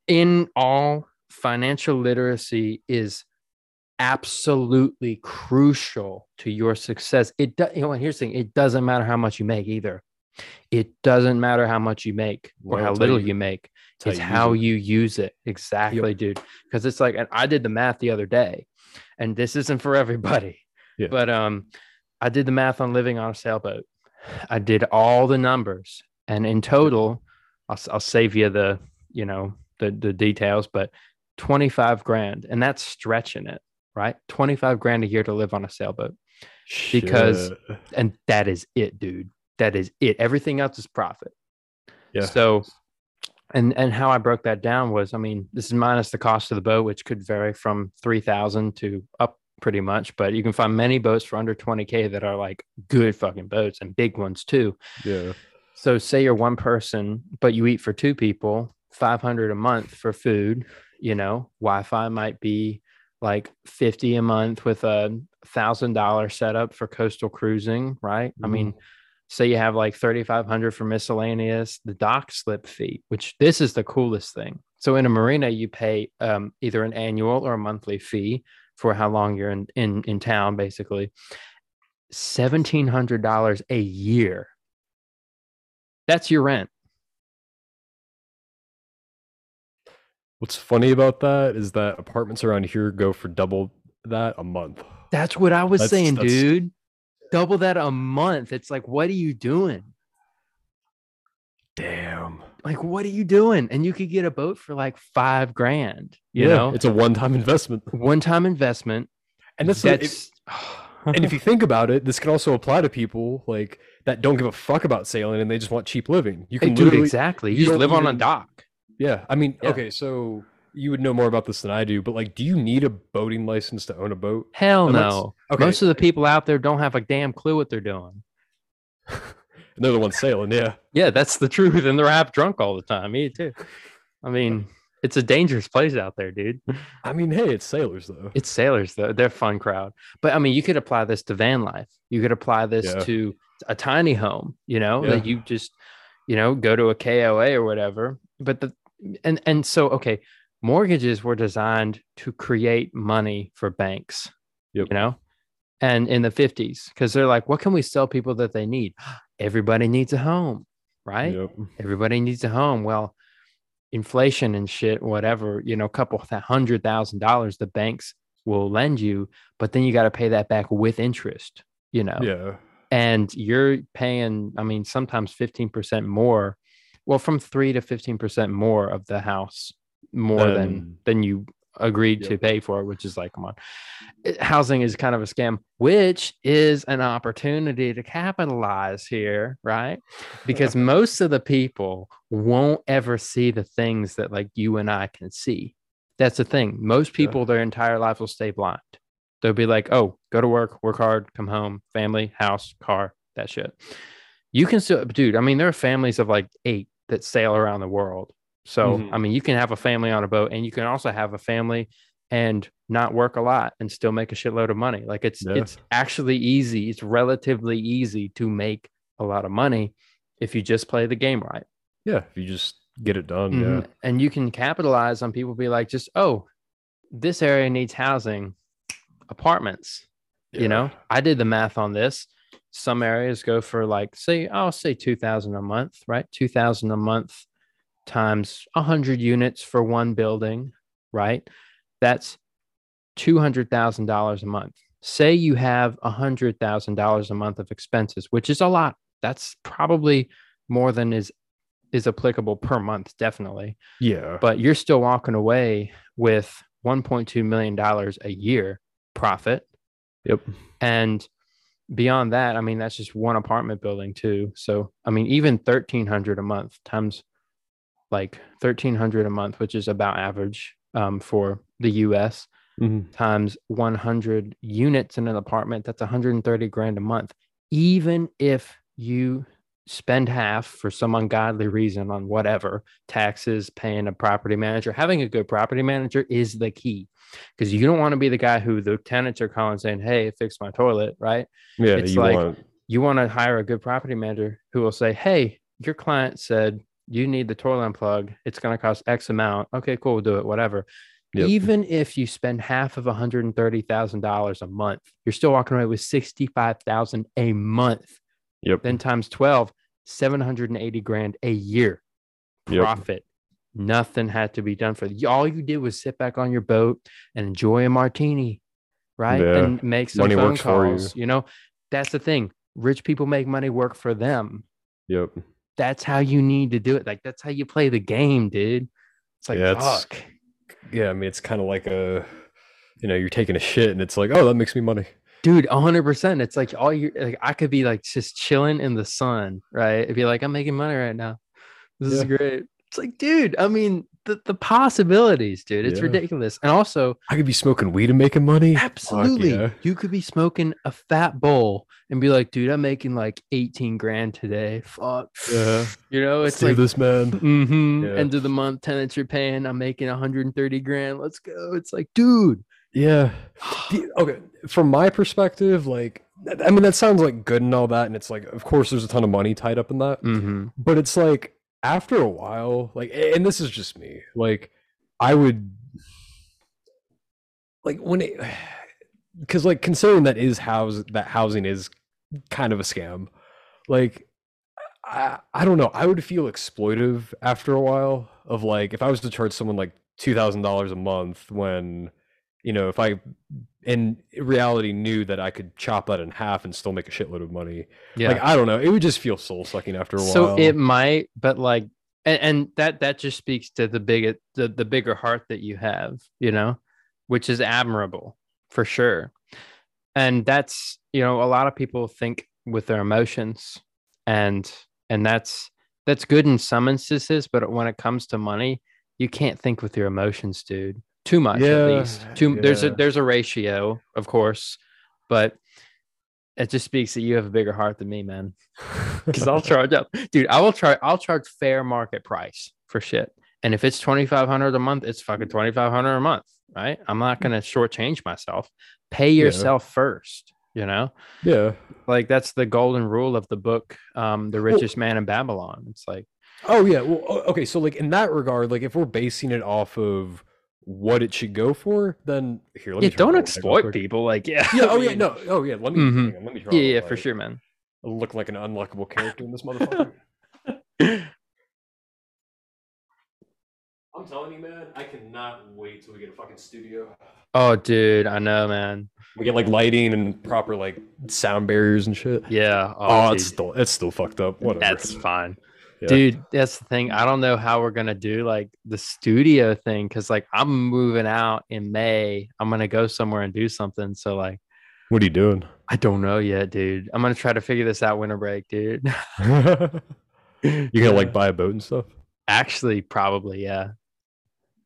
in all financial literacy is absolutely crucial to your success. It does you know here's the thing it doesn't matter how much you make either. It doesn't matter how much you make or No, how little you- you make. It's how you use it. Exactly dude. Because it's like and i did the math the other day and this isn't for everybody Yeah. but um i did the math on living on a sailboat i did all the numbers and in total i'll, I'll save you the you know the the details but 25 grand and that's stretching it right? 25 grand a year to live on a sailboat. Because- And that is it, dude. That is it. Everything else is profit. yeah, So, and and how I broke that down was, I mean, this is minus the cost of the boat, which could vary from three thousand to up pretty much. But you can find many boats for under twenty k that are like good fucking boats and big ones too. yeah, So, say you're one person, but you eat for two people, five hundred a month for food. You know, Wi-Fi might be like fifty a month with a thousand dollar setup for coastal cruising, right? I Mhm. mean, say you have like 3500 for miscellaneous the dock slip fee which this is the coolest thing. So in a marina you pay um, either an annual or a monthly fee for how long you're in in, in town basically. $1700 a year. That's your rent. What's funny about that is that apartments around here go for double that a month. that's what i was That's- saying that's- dude double that a month it's like what are you doing Damn. like what are you doing and you could get a boat for like five grand you yeah, know it's a one-time investment, one-time investment and that's, that's and if you think about it, this can also apply to people like that don't give a fuck about sailing and they just want cheap living. You can literally, exactly. You, you just live on a dock. yeah. I mean, Yeah. okay, so you would know more about this than I do, but like, do you need a boating license to own a boat? Hell no. Okay, Most of the people out there don't have a damn clue what they're doing. and they're the ones sailing. Yeah, Yeah, that's the truth. And they're half drunk all the time. Me too. I mean, it's a dangerous place out there, dude. I mean, hey, it's sailors though. It's sailors though. They're a fun crowd. But I mean, you could apply this to van life. You could apply this Yeah. to a tiny home, you know, Yeah. that you just, you know, go to a KOA or whatever. But the and and so okay, mortgages were designed to create money for banks. Yep. You know? And in the 50s, because they're like, what can we sell people that they need? Everybody needs a home, right? Yep. everybody needs a home well inflation and shit whatever you know a couple hundred thousand dollars the banks will lend you but then you got to pay that back with interest you know Yeah. and you're paying i mean sometimes 15% more well from 3 to 15% more of the house more than Than- than you agreed to pay for which is like come on housing is kind of a scam which is an opportunity to capitalize here right because most of the people won't ever see the things that like you and I can see. That's the thing. Most Yeah. people their entire life will stay blind. They'll be like, "Oh, go to work, work hard, come home, family, house, car, that shit." You can still dude, I mean there are families of like 8 that sail around the world. So, Mhm. I mean, you can have a family on a boat and you can also have a family and not work a lot and still make a shitload of money. Like it's Yeah. it's actually easy. It's relatively easy to make a lot of money if you just play the game right. Yeah. If you just get it done. Mhm. Yeah. And you can capitalize on people be like, just oh, this area needs housing, apartments. You know, I did the math on this. Some areas go for like, say, I'll say two thousand a month, right? Two thousand a month times a hundred units for one building, right? That's two hundred thousand dollars a month. Say you have a hundred thousand dollars a month of expenses, which is a lot. That's probably more than is is applicable per month, definitely Yeah. but you're still walking away with 1.2 million dollars a year profit Yep. and beyond that i mean that's just one apartment building too so i mean even 1300 a month times like 1300 a month which is about average um, for the us Mhm. times 100 units in an apartment that's 130 grand a month even if you spend half for some ungodly reason on whatever taxes paying a property manager having a good property manager is the key because you don't want to be the guy who the tenants are calling saying hey fix my toilet right Yeah. It's you like- want. you want to hire a good property manager who will say, Hey, your client said you need the toilet unplug. It's going to cost X amount. Okay, cool. We'll do it, whatever. Yep. Even if you spend half of $130,000 a month, you're still walking away with 65,000 a month. Yep. Then times 12, 780 grand a year Yep. profit. Nothing had to be done for you. All you did was sit back on your boat and enjoy a martini, right? Yeah. And make some Money phone for you. calls. You know, that's the thing. Rich people make money work for them. Yep. That's how you need to do it. Like that's how you play the game, dude. It's like Yeah, it's-. Yeah. I mean, it's kind of like a you know you're taking a shit and it's like oh that makes me money dude 100% it's like all you like i could be like just chilling in the sun right it'd be like i'm making money right now this is great it's like dude i mean the, the possibilities dude. It's Yeah. ridiculous. And also i could be smoking weed and making money. Absolutely. yeah. you could be smoking a fat bowl and be like dude i'm making like 18 grand today. Fuck. Yeah. You know let's it's like this man. Mm-hmm. Yeah. end of the month tenants you're paying. I'm making 130 grand. Let's go. It's like dude. Yeah. Okay. From my perspective like i mean that sounds like good and all that and it's like of course there's a ton of money tied up in that. Mm-hmm. but it's like after a while like and this is just me like i would like when it because like considering that is house that housing is kind of a scam like I, I don't know i would feel exploitive after a while of like if i was to charge someone like $2000 a month when you know if i in reality knew that i could chop that in half and still make a shitload of money. Yeah. Like i don't know. It would just feel soul sucking after a while. so it might but like and, and that that just speaks to the big the, the bigger heart that you have you know which is admirable for sure. And that's you know a lot of people think with their emotions and and that's that's good in some instances but when it comes to money you can't think with your emotions dude too much at least too there's a there's a ratio of course but it just speaks that you have a bigger heart than me man because I'll charge up, dude. I will charge. I'll charge fair market price for shit. And if it's twenty five hundred a month, it's fucking twenty five hundred a month, right? I'm not gonna shortchange myself. Pay Yeah. yourself first. You know, yeah like that's the golden rule of the book, um, "The Richest Man in Babylon." It's like, Oh yeah. Well, okay. So like in that regard, like if we're basing it off of what it should go for, then here. Let yeah, me turn don't my light real exploit people. Like, yeah, Yeah. Oh yeah. No. Oh yeah. Let me. Mhm. hang on, let me. turn yeah, on the yeah, for sure, man. I look like an unlockable character in this motherfucker. I'm telling you, man. I cannot wait till we get a fucking studio. Oh, dude, I know, man. We get like lighting and proper like sound barriers and shit. Yeah. Oh, dude, it's still it's still fucked up. Whatever. that's fine. Yeah. Dude, that's the thing. I don't know how we're gonna do like the studio thing because like I'm moving out in May. I'm gonna go somewhere and do something. So like What are you doing? I don't know yet, dude. I'm gonna try to figure this out winter break, dude. you gonna like buy a boat and stuff? Actually, probably, yeah.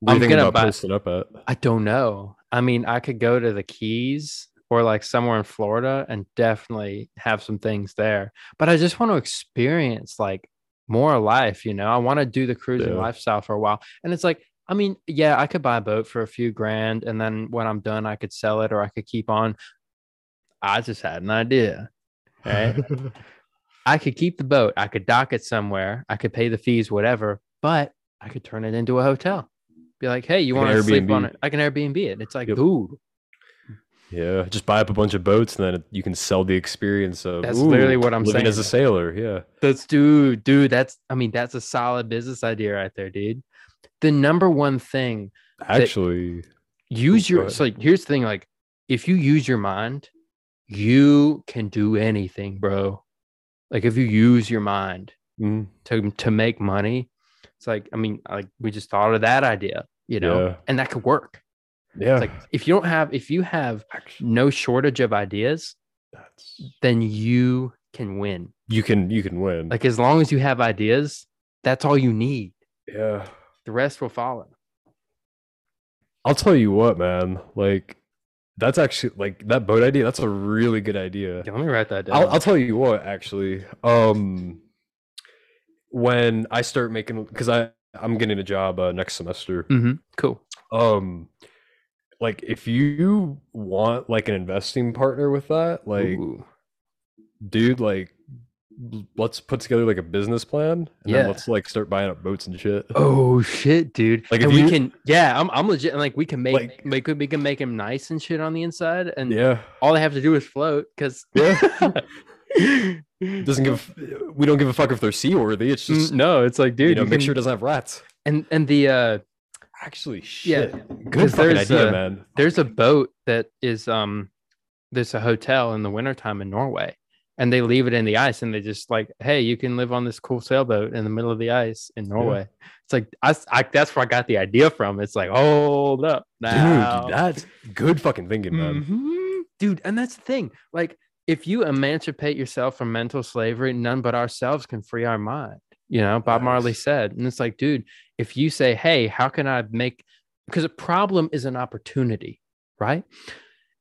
Where I'm you gonna buy- posting up at? I don't know. I mean, I could go to the Keys or like somewhere in Florida and definitely have some things there. But I just want to experience like more life, you know. I want to do the cruising Yeah. lifestyle for a while. And it's like, I mean, yeah, I could buy a boat for a few grand and then when I'm done, I could sell it or I could keep on. I just had an idea. Right. I could keep the boat. I could dock it somewhere. I could pay the fees, whatever, but I could turn it into a hotel. Be like, hey, you want to sleep on it? I can Airbnb it. It's like, Yep. dude, Yeah, just buy up a bunch of boats and then you can sell the experience of That's literally what I'm living as a sailor. Yeah, that's dude, dude. That's I mean, that's a solid business idea right there, dude. The number one thing, actually, use your so like here's the thing, like if you use your mind, you can do anything, bro. Like if you use your mind mm, to to make money, it's like I mean, like we just thought of that idea, you know, Yeah. and that could work. Yeah, It's like if you don't have if you have no shortage of ideas, that's then you can win. you can you can win. Like as long as you have ideas, that's all you need. yeah, The rest will follow. I'll tell you what, man. Like that's actually like that boat idea. That's a really good idea. Yeah, let me write that down. I'll, I'll tell you what, actually. Um, when I start making, because I I'm getting a job uh, next semester. Mm-hmm. Cool. Um, like if you want like an investing partner with that, like Ooh. dude, like let's put together like a business plan and Yeah. then let's like start buying up boats and shit. Oh shit, dude! Like, and if we you- can, yeah, I'm, I'm legit. Like we can make, Like- make, we can make him nice and shit on the inside, and Yeah, all they have to do is float. Because yeah. Doesn't give. We don't give a fuck if they're seaworthy. It's just no, it's like, dude, you know, you make can- sure it doesn't have rats. and and the uh, Actually, shit. Yeah, Good fucking there's idea, a- man. there's a boat that is um, there's a hotel in the wintertime in Norway, and they leave it in the ice and they just like, hey, you can live on this cool sailboat in the middle of the ice in Norway. It's like I, I that's where I got the idea from. It's like, hold up now. Dude, that's good fucking thinking, man. Mhm. Dude, and that's the thing. Like, if you emancipate yourself from mental slavery, none but ourselves can free our mind. You know, Bob Marley said. And it's like, dude, if you say, hey, how can I make because a problem is an opportunity, right?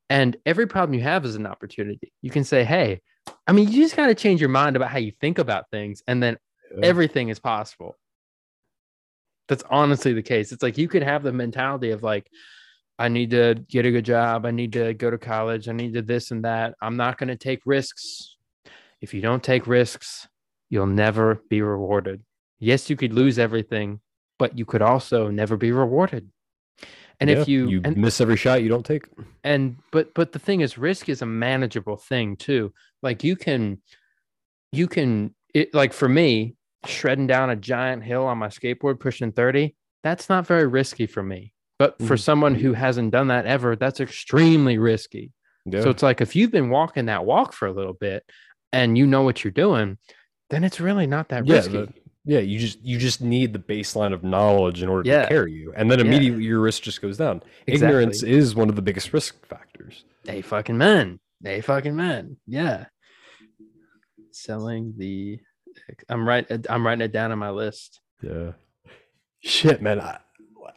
And every problem you have is an opportunity. You can say, hey, I mean, you just got to change your mind about how you think about things, and then Yeah. everything is possible. That's honestly the case. It's like you could have the mentality of like, I need to get a good job. I need to go to college. I need to this and that. I'm not going to take risks. If you don't take risks, you'll never be rewarded. Yes, you could lose everything, but you could also never be rewarded. And if you, you and, miss every shot you don't take. and but but the thing is risk is a manageable thing too like you can you can it like for me shredding down a giant hill on my skateboard pushing 30 that's not very risky for me but for Mhm. someone who hasn't done that ever that's extremely risky Yeah. so it's like if you've been walking that walk for a little bit and you know what you're doing then it's really not that yeah, risky the- yeah, you just you just need the baseline of knowledge in order Yeah. to carry you, and then Yeah. immediately your risk just goes down. Exactly. Ignorance is one of the biggest risk factors. they fucking men they fucking men yeah selling the i'm right i'm writing it down on my list Yeah. Shit, man. I,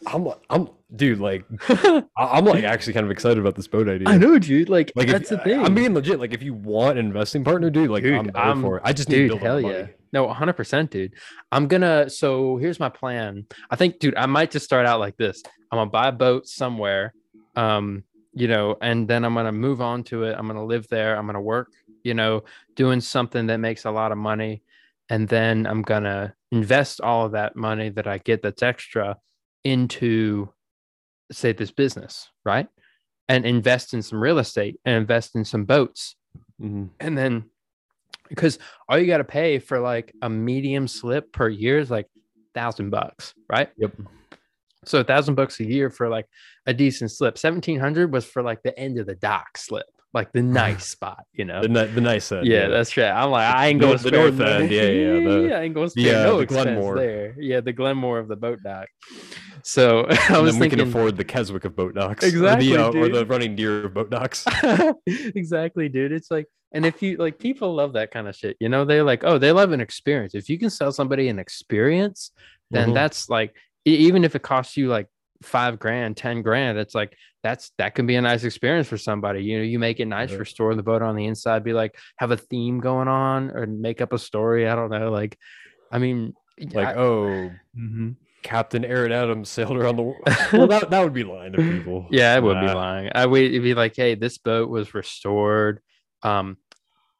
I'm I'm dude, like I'm like actually kind of excited about this boat idea. I know, dude. Like, Like that's if, the thing. I'm being legit. Like if you want an investing partner, dude, like Dude, I'm, I'm- for it. I just need to build hell yeah. money. No, 100%, dude. I'm gonna. So here's my plan. I think, dude, I might just start out like this. I'm gonna buy a boat somewhere, um, you know, and then I'm gonna move on to it. I'm gonna live there. I'm gonna work, you know, doing something that makes a lot of money, and then I'm gonna invest all of that money that I get that's extra into, say, this business, right? And invest in some real estate and invest in some boats Mhm. and then because all you got to pay for like a medium slip per year is like thousand bucks, right? Yep. So a thousand bucks a year for like a decent slip. Seventeen hundred was for like the end of the dock slip, like the nice spot, you know. The, ni- the nice end. yeah, that's right. I'm like, I ain't going to the north no- end, yeah, yeah, the- I ain't going to the, uh, no the expense Glenmore. there. Yeah, the Glenmore of the boat dock. So I was then we can afford the Keswick of boat docks. Exactly, Or the, uh, or the running deer of boat docks. exactly, dude. It's like, and if you like, people love that kind of shit. You know, they're like, oh, they love an experience. If you can sell somebody an experience, then Mhm. that's like, even if it costs you like five grand, ten grand, it's like that's that can be a nice experience for somebody. You know, you make it nice Yeah. for store the boat on the inside, be like, have a theme going on, or make up a story. I don't know. Like, I mean, Like, I- oh, Mhm. Captain Aaron Adams sailed around the world. well, that, that would be lying to people. Yeah, I would be lying. I would it'd be like, hey, this boat was restored. Um,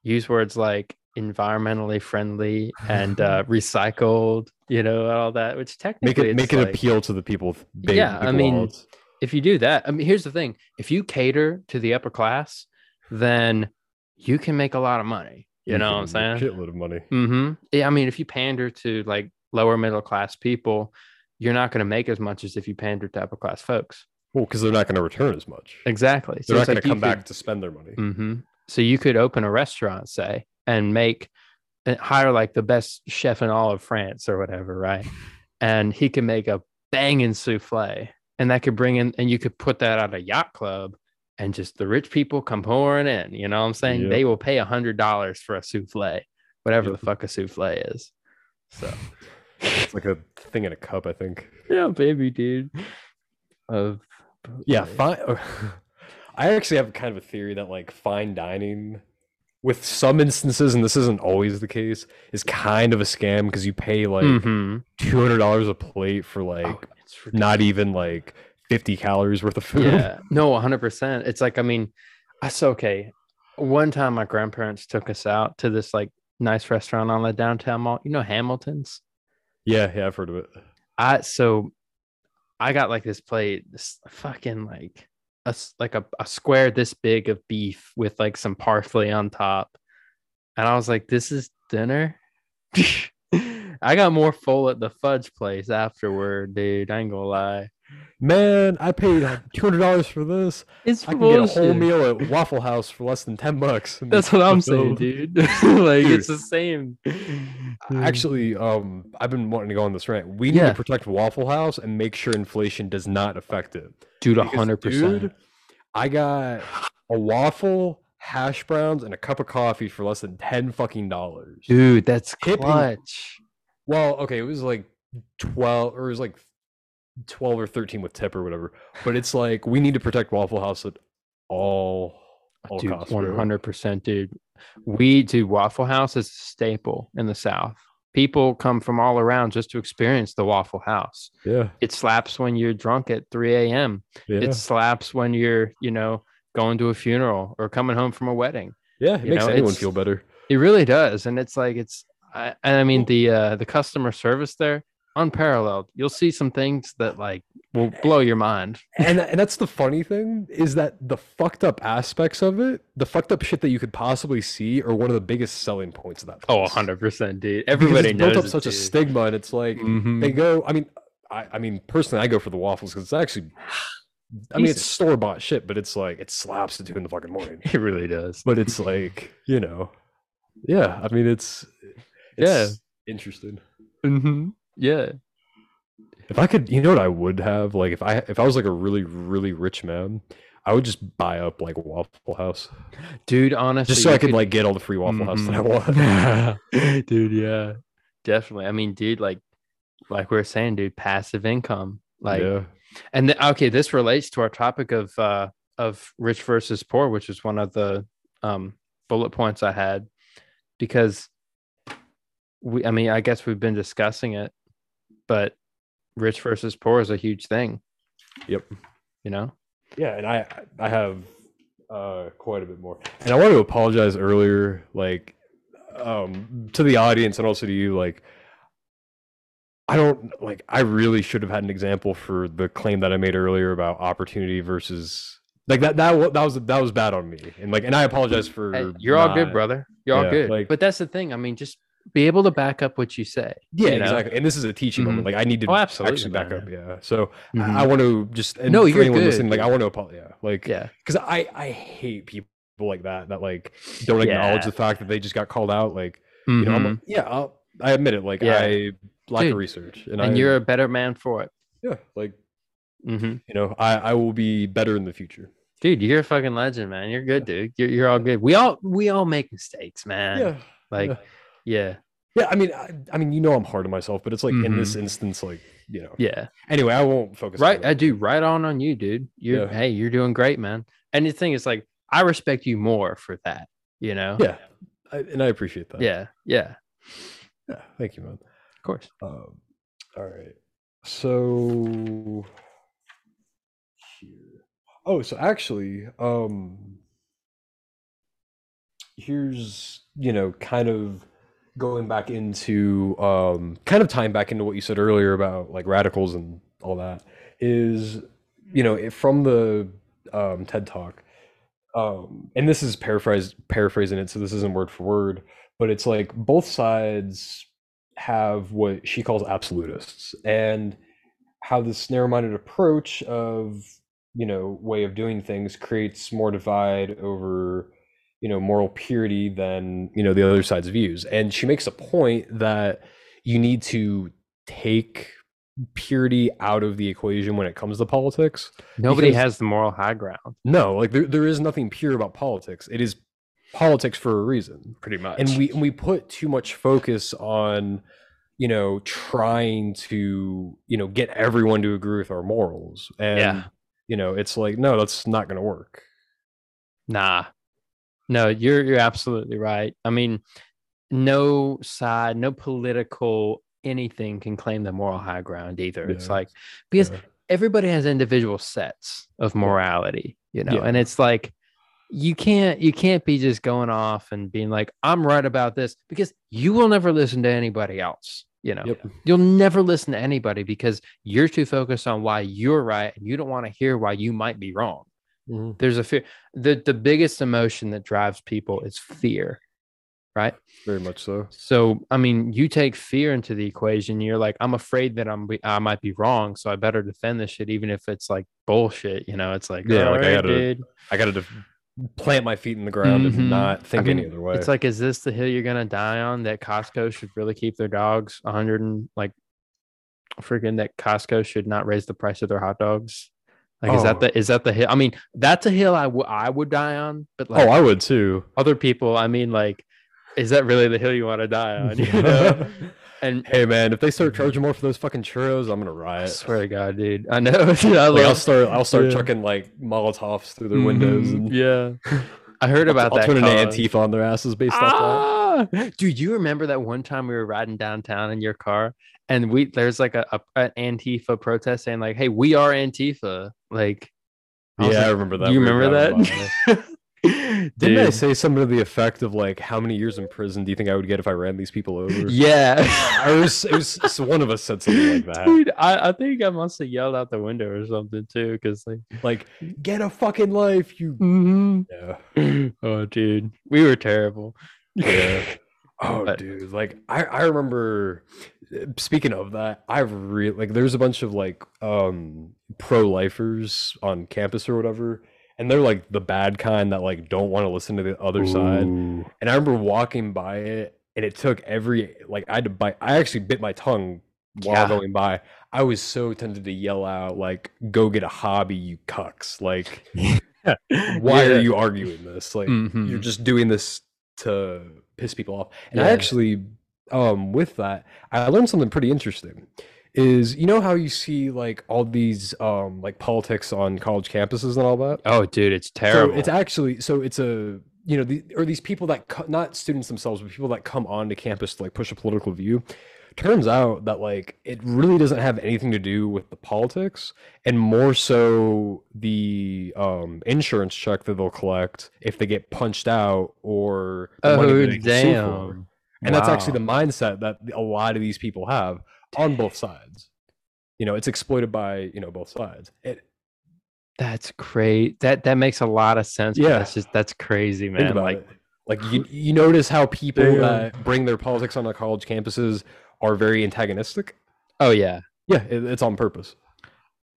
use words like environmentally friendly and uh, recycled, you know, all that, which technically Make it make it like- appeal to the people. with Big, Yeah, I mean, wallets. if you do that, I mean, here's the thing: if you cater to the upper class, then you can make a lot of money. You, know what I'm saying? a Shitload of money. Mm-hmm. Yeah, I mean, if you pander to like lower middle class people, you're not going to make as much as if you pander to upper class folks. Well, because they're not going to return as much. Exactly. They're not going like to you come back to spend their money. hmm So you could open a restaurant, say, and make and hire like the best chef in all of France or whatever, right? And he can make a banging souffle, and that could bring in, and you could put that at a yacht club, and just the rich people come pouring in. You know what I'm saying? Yep. They will pay a hundred dollars for a souffle, whatever Yep. the fuck a souffle is. So It's like a thing in a cup, I think. yeah, baby, dude. Of Yeah, fine. I actually have kind of a theory that like fine dining, with some instances, and this isn't always the case, is kind of a scam because you pay like Mhm. two hundred dollars a plate for like Oh, not even like fifty calories worth of food. Yeah, no, 100%. It's like, I mean, so okay. One time my grandparents took us out to this like nice restaurant on the downtown mall. You know, Hamilton's. yeah, yeah, I've heard of it. I so I got like this plate, this fucking like a like a, a square this big of beef with like some parsley on top. And I was like, this is dinner. I got more full at the fudge place afterward, dude. I ain't gonna lie. Man, I paid two hundred dollars for this. It's I can get a whole meal at Waffle House for less than ten bucks. That's what I'm saying, dude. like Dude. it's the same. Actually, um, I've been wanting to go on this rant. We need Yeah. to protect Waffle House and make sure inflation does not affect it. dude, hundred percent. I got a waffle, hash browns, and a cup of coffee for less than ten fucking dollars. Dude, that's Hippie. clutch. Well, okay, it was like twelve, or it was like twelve or thirteen with tip or whatever. But it's like we need to protect Waffle House at all all Dude, costs. one hundred percent, dude. We do Waffle House is a staple in the South. People come from all around just to experience the Waffle House. Yeah, It slaps when you're drunk at 3 a.m. yeah, It slaps when you're, you know, going to a funeral or coming home from a wedding. yeah. It you makes know, anyone feel better. It really does, and it's like it's. I, and I mean the uh, the customer service there unparalleled. You'll see some things that like will blow your mind. and and that's the funny thing is that the fucked up aspects of it, the fucked up shit that you could possibly see, are one of the biggest selling points of that. Oh, place. hundred percent, dude. Everybody it's knows built up such a stigma, and it's like Mhm. they go. I mean, I, I mean personally, I go for the waffles because it's actually. I mean, it's store bought shit, but it's like it slaps at two in the fucking morning. It really does. But it's like you know, yeah. I mean, it's, it's Yeah. interesting. Mm-hmm. Yeah. If I could, you know what I would have? Like if I if I was like a really really rich man, I would just buy up like Waffle House Dude, honestly. just so I could could- like get all the free Waffle House that I want. Mhm. dude, yeah. Definitely. I mean, dude, like like we are saying, dude, passive income. Like yeah, and the, okay, this relates to our topic of uh of rich versus poor, which is one of the um bullet points I had because we I mean, I guess we've been discussing it, but rich versus poor is a huge thing, yep, you know? yeah. And I I have uh quite a bit more. And I want to apologize earlier, like um to the audience and also to you, like. I don't like. I really should have had an example for the claim that I made earlier about opportunity versus like that. That that was that was bad on me, and like, and I apologize for. Hey, you're all good, brother. You're all yeah, good. like- but that's the thing. I mean, just be able to back up what you say. Yeah, you know? exactly. And this is a teaching moment. Mhm. Like I need to Oh, absolutely, actually back man. up. Yeah. So Mhm. I, I want to just and No, you're anyone good, listening, like I want to apologize. Yeah, like yeah. because I I hate people like that that like don't acknowledge Yeah. the fact that they just got called out. Like you know, like, yeah, I'll, I admit it. Like Yeah. I lack Dude, of research, and, and I, you're a better man for it. yeah, like hmm you know, I I will be better in the future. Dude, you're a fucking legend, man. You're good, dude. You're, you're all good. We all we all make mistakes, man. yeah. Like, yeah. Yeah, Yeah, I mean, I, I mean, you know, I'm hard on myself, but it's like in Mm-hmm. this instance, like you know. yeah. Anyway, I won't focus. Right. I do. Right on on you, dude. You're Yeah. hey, you're doing great, man. And the thing is, like, I respect you more for that. You know. Yeah, I, and I appreciate that. Yeah. Yeah. yeah. Thank you, man. Of course. Um, all right. So here. Oh, so actually, um here's, you know, kind of going back into um kind of tying back into what you said earlier about like radicals and all that is you know, from the um TED Talk um and this is paraphrase paraphrasing it so this isn't word for word but it's like both sides have what she calls absolutists and how this narrow-minded approach of you know way of doing things creates more divide over you know moral purity than you know the other side's views and she makes a point that you need to take purity out of the equation when it comes to politics Nobody Because- has the moral high ground, no like there, there is nothing pure about politics it is politics for a reason pretty much. and we and we put too much focus on you know trying to you know get everyone to agree with our morals and Yeah. you know it's like no that's not going to work Nah. No, you're you're absolutely right. I mean, no side, no political anything can claim the moral high ground either. It's like because Yeah. everybody has individual sets of morality, you know, Yeah. and it's like you can't you can't be just going off and being like I'm right about this because you will never listen to anybody else. You know, yep you'll never listen to anybody because you're too focused on why you're right and you don't want to hear why you might be wrong Mhm. there's a fear the the biggest emotion that drives people is fear right? Very much so. So, I mean, you take fear into the equation. You're like, I'm afraid that I'm I might be wrong, so I better defend this shit, even if it's like bullshit. You know, it's like, Yeah, like, I gotta dude. I got to def- plant my feet in the ground Mhm. and not think mean, any other way. It's like, is this the hill you're gonna die on? That Costco should really keep their dogs 100 and like, freaking that Costco should not raise the price of their hot dogs. Like, is that Oh. the is that the hill? I mean, that's a hill I would I would die on, but like oh, I would too. other people, I mean, like, is that really the hill you want to die on? You know? and hey man, if they start charging more for those fucking churros, I'm gonna I riot. swear to God, dude, I know. dude, I Like, I'll start I'll start Yeah. chucking like Molotovs through their windows Mhm, and yeah. I heard about I'll that. turn an Antifa on their asses based off that. Dude, you remember that one time we were riding downtown in your car and we there's like a, a an Antifa protest saying like, "Hey, we are Antifa." Like, I Yeah, I remember that. you remember that? Didn't I say something to the effect of like, how many years in prison do you think I would get if I ran these people over? Yeah. I was, it was so one of us said something like that. Dude, I, I think I must have yelled out the window or something too, because like, Like, get a fucking life, you. mhm. Yeah. oh, dude, we were terrible. Yeah. Oh, But- dude. Like, I, I remember. Speaking of that, I really like. There's a bunch of like um pro lifers on campus or whatever, and they're like the bad kind that like don't want to listen to the other side. And I remember walking by it, and it took every like I had to bite. I actually bit my tongue while Yeah. going by. I was so tempted to yell out like, "Go get a hobby, you cucks!" Like, why Yeah. are you arguing this? Like, you're Mhm. just doing this to piss people off. And I actually, um, with that, I learned something pretty interesting. Is you know how you see like all these um like politics on college campuses and all that? Oh, dude, it's terrible. So it's actually so it's a you know the or these people that co- not students themselves but people that come onto campus to like push a political view. Turns out that like it really doesn't have anything to do with the politics and more so the um insurance check that they'll collect if they get punched out or the oh, that they can for. damn. And that's actually the mindset that a lot of these people have on both sides. You know, it's exploited by, you know, both sides. It, That's great. That that makes a lot of sense. Yeah. that's just that's crazy, man. Like, it. Like you, you notice how people that bring their politics on the college campuses are very antagonistic. oh yeah, Yeah, it, it's on purpose.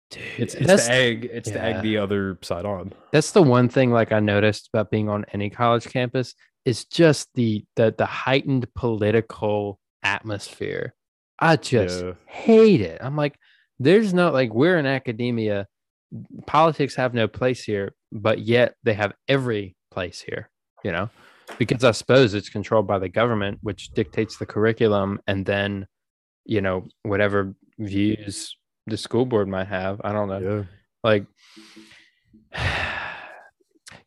dude, It's it's to egg it's to yeah. egg the other side on. that's the one thing like I noticed about being on any college campus is just the the the heightened political atmosphere. I just Yeah. hate it. I'm like, there's no like we're in academia, politics have no place here, but yet they have every place here, you know, because I suppose it's controlled by the government, which dictates the curriculum and then, you know, whatever views the school board might have. I don't know Yeah. like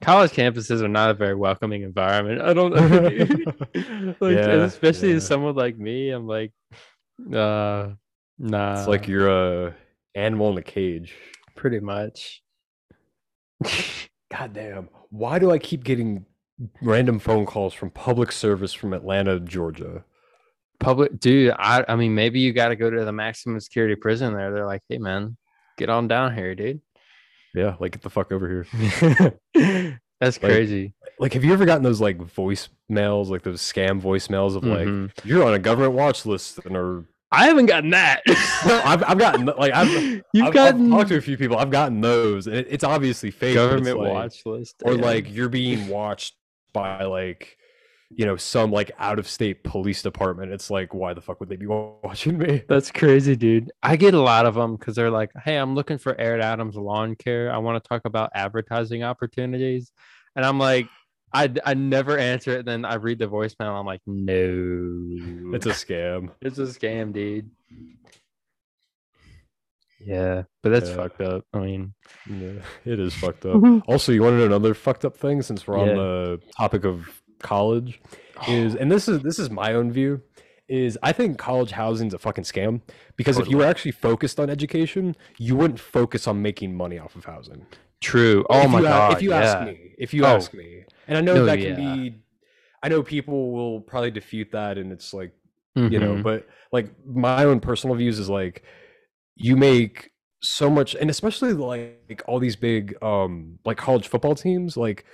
college campuses are not a very welcoming environment. I don't know. like, Yeah, especially yeah. as someone like me, I'm like, uh, nah. It's like you're a animal in a cage. pretty much. God damn. Why do I keep getting random phone calls from public service from Atlanta, Georgia? Public, dude. I, I mean, maybe you got to go to the maximum security prison there. They're like, hey, man, get on down here, dude. Yeah, like get the fuck over here. That's Like, crazy. Like, have you ever gotten those like voicemails, like those scam voicemails of like Mhm. you're on a government watch list and are I haven't gotten that. No, I've, I've gotten like I've, You've I've, gotten I've talked to a few people. I've gotten those, and it, it's obviously fake. government like- watch list, or yeah. like you're being watched by like you know some like out of state police department. It's like why the fuck would they be watching me? That's crazy, dude. I get a lot of them because they're like, "Hey, I'm looking for Aired Adams lawn care. I want to talk about advertising opportunities," and I'm like, I I never answer it. Then I read the voicemail. I'm like, no, It's a scam. it's a scam, dude. Yeah, but that's Yeah. fucked up. I mean, Yeah, it is fucked up. Also, you want to know another fucked up thing since we're on Yeah. the topic of college is and this is this is my own view is I think college housing's a fucking scam because if you were actually focused on education, you wouldn't focus on making money off of housing. true. Oh if my you god. If you yeah. ask me, if you Oh. ask me, and I know No, that can yeah. be, I know people will probably defute that, and it's like you know, Mhm. but like my own personal views is like you make so much, and especially like all these big um like college football teams, like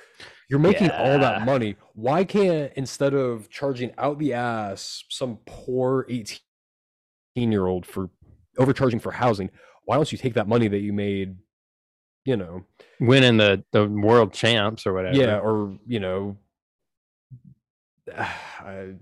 You're making all that money. Why can't instead of charging out the ass some poor 18 year old for overcharging for housing, why don't you take that money that you made, you know, Winning the the world champs or whatever. yeah, or you know, I,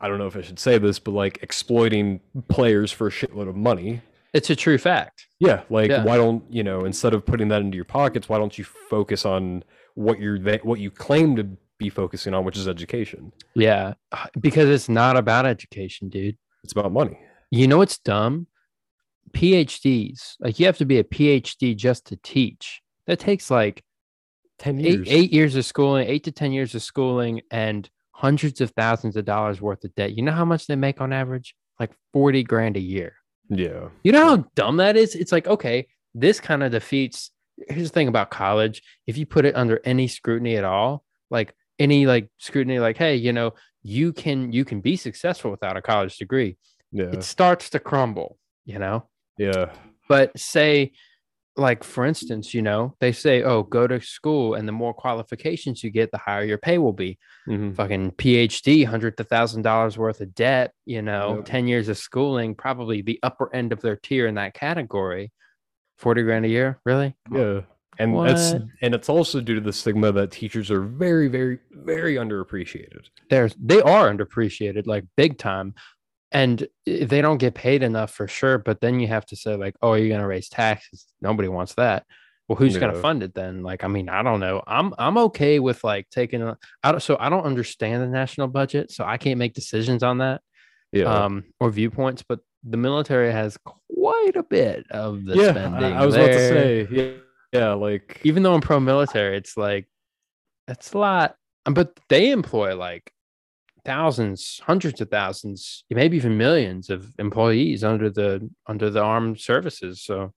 I don't know if I should say this, but like exploiting players for a shitload of money. it's a true fact. Yeah, like Yeah. why don't you know instead of putting that into your pockets, why don't you focus on what you're what you claim to be focusing on, which is education. Yeah, because it's not about education, dude. It's about money. You know what's dumb? PhDs. Like you have to be a PhD just to teach. That takes like Ten eight years. eight years of schooling, eight to ten years of schooling, and hundreds of thousands of dollars worth of debt. You know how much they make on average? Like forty grand a year. Yeah. You know how dumb that is? It's like, okay, this kind of defeats. Here's the thing about college. If you put it under any scrutiny at all, like any like scrutiny, like, hey, you know, you can you can be successful without a college degree. Yeah. It starts to crumble, you know. Yeah. But say, like for instance, you know, they say, oh, go to school, and the more qualifications you get, the higher your pay will be Mhm. fucking PhD, hundred to thousand dollars worth of debt, you know, Yep. 10 years of schooling, probably the upper end of their tier in that category. 40 grand a year, really? Come on. Yeah. And that's and it's also due to the stigma that teachers are very, very, very underappreciated. There's they are underappreciated, like big time. And they don't get paid enough for sure. But then you have to say, like, oh, you're gonna raise taxes. Nobody wants that. Well, who's gonna fund it then? Like, I mean, I don't know. I'm I'm okay with like taking a I don't so I don't understand the national budget, so I can't make decisions on that. Yeah. um, or viewpoints, but the military has quite a bit of the yeah. spending. I, I was about to say, yeah, yeah, like even though I'm pro military, it's like it's a lot, um, but they employ like thousands, hundreds of thousands, maybe even millions of employees under the under the armed services. So,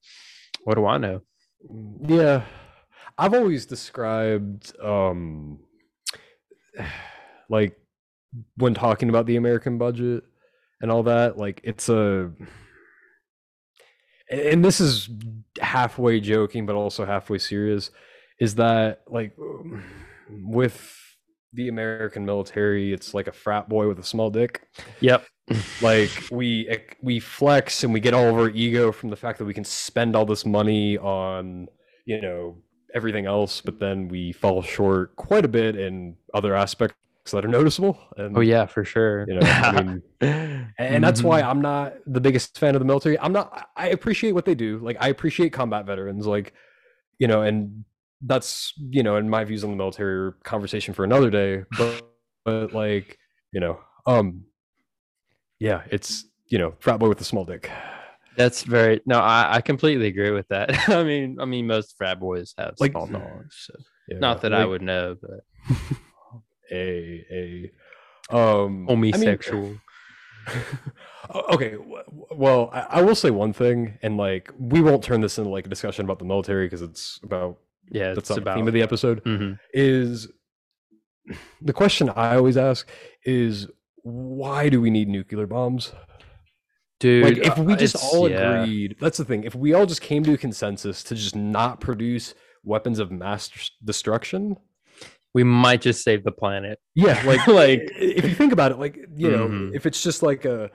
what do I know? Yeah. I've always described um like when talking about the American budget and all that, like it's a and this is halfway joking but also halfway serious is that like with the American military it's like a frat boy with a small dick Yep. like we we flex and we get all of our ego from the fact that we can spend all this money on you know everything else but then we fall short quite a bit in other aspects that are noticeable and Oh yeah, for sure. you know i mean and that's why Mm-hmm. i'm not the biggest fan of the military i'm not I- appreciate what they do like i appreciate combat veterans like you know and that's you know in my views on the military are conversation for another day but but like you know um yeah it's you know frat boy with a small dick That's very no. I, I completely agree with that. I mean, I mean, most frat boys have Like- small dogs. So. Yeah, Not that I would know, but a a um I mean- homosexual. Okay well I, I will say one thing and like we won't turn this into like a discussion about the military because it's about yeah, that's it's not the about theme of the episode Mhm. is the question i always ask is why do we need nuclear bombs dude. like if uh, we just it's- all yeah. agreed that's the thing if we all just came to a consensus to just not produce weapons of mass destruction we might just save the planet. Yeah, like Like- if you think about it, like you know, Mhm. if it's just like a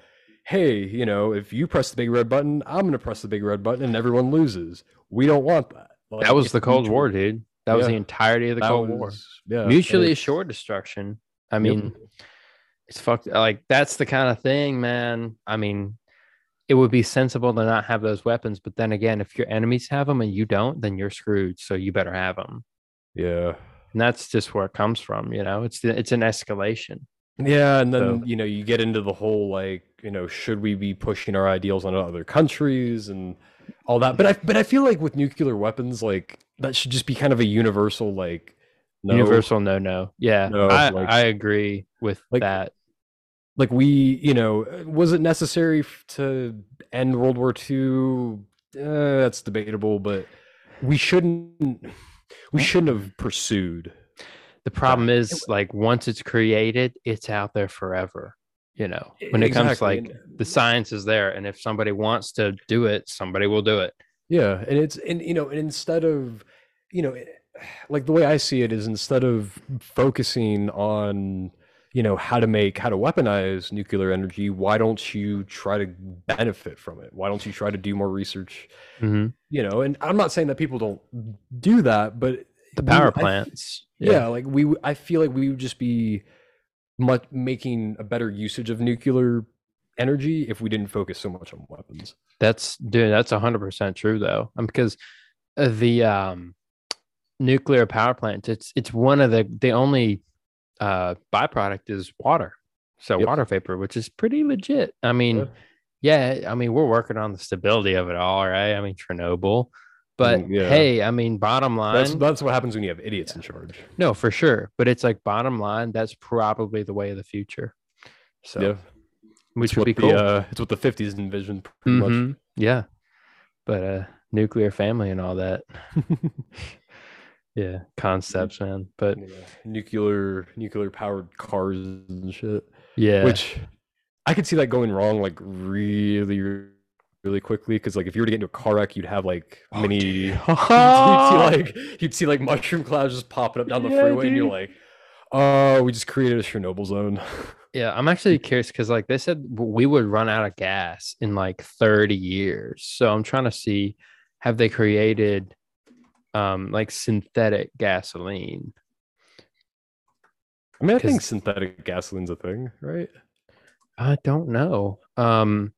hey, you know, if you press the big red button, I'm gonna press the big red button and everyone loses. We don't want that. Like, that was the Cold War, dude. That was the entirety of the that Cold War. Yeah, Mutually assured destruction. I Yep. mean, it's fucked. Like that's the kind of thing, man. I mean, it would be sensible to not have those weapons, but then again, if your enemies have them and you don't, then you're screwed. So you better have them. Yeah, And that's just where it comes from. You know, it's the, it's an escalation. yeah, and then So- you know you get into the whole like you know should we be pushing our ideals on other countries and all that. But I but I feel like with nuclear weapons, like that should just be kind of a universal like no, Universal no no. Yeah, No, I, like- I agree with like, that. like we you know was it necessary to end world war ii uh, that's debatable but we shouldn't we shouldn't have pursued The problem is like once it's created, it's out there forever. You know, when it comes Exactly, like the science is there, and if somebody wants to do it, somebody will do it. yeah and it's and you know and instead of you know eh, like the way I see it is instead of focusing on you know how to make how to weaponize nuclear energy why don't you try to benefit from it why don't you try to do more research Mhm. you know and i'm not saying that people don't do that but The we- power I- plants. yeah. like we i feel like we would just be much making a better usage of nuclear energy if we didn't focus so much on weapons That's dude, that's hundred percent true though. Um, because uh, the um nuclear power plants, it's it's one of the the only uh byproduct is water. So Yep. water vapor, which is pretty legit. I mean, Yeah. yeah, I mean, we're working on the stability of it all, right? I mean, Chernobyl. But Mm, yeah. hey, I mean, bottom line, that's that's what happens when you have idiots in charge no, for sure. But it's like bottom line, that's probably the way of the future. So, yeah which it's would be cool. the, uh, it's what the 50s envisioned pretty much Mhm. Yeah. But uh nuclear family and all that. yeah, concepts, man. But Yeah, nuclear nuclear powered cars and shit. yeah. Which I could see that going wrong like really really quickly because like if you were to get into a car wreck you'd have like Oh, many you'd see like you'd see like mushroom clouds just popping up down the Yeah, freeway and you're like oh we just created a Chernobyl zone. yeah, I'm actually curious because like they said we would run out of gas in like 30 years. So I'm trying to see have they created um like synthetic gasoline? I mean I think synthetic gasoline's a thing, right? I don't know. Um,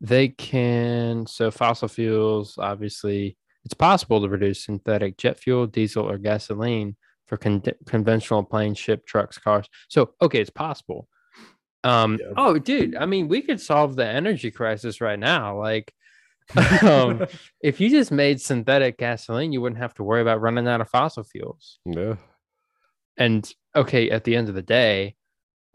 they can so fossil fuels. Obviously, it's possible to produce synthetic jet fuel, diesel, or gasoline for con- conventional planes, ship, trucks, cars. So okay, it's possible. Um, Yeah. oh, dude, I mean, we could solve the energy crisis right now. Like, um, if you just made synthetic gasoline, you wouldn't have to worry about running out of fossil fuels. Yeah. And okay, at the end of the day,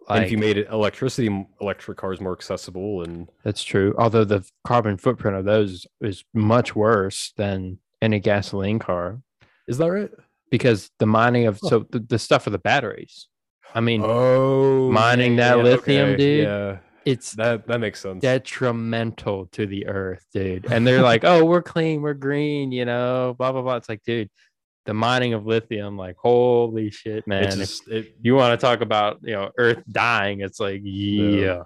and if you made it electricity electric cars more accessible and That's true. Although the carbon footprint of those is, is much worse than any gasoline car is that right? because the mining of Huh. so the, the stuff of the batteries. I mean, Oh, mining that lithium, dude, Yeah, it's that that makes sense. detrimental to the earth, dude. And they're like, "Oh, we're clean, we're green," you know, blah blah blah. It's like, dude, the mining of lithium, like, holy shit, man! It's If it, you want to talk about you know Earth dying, it's like, yeah,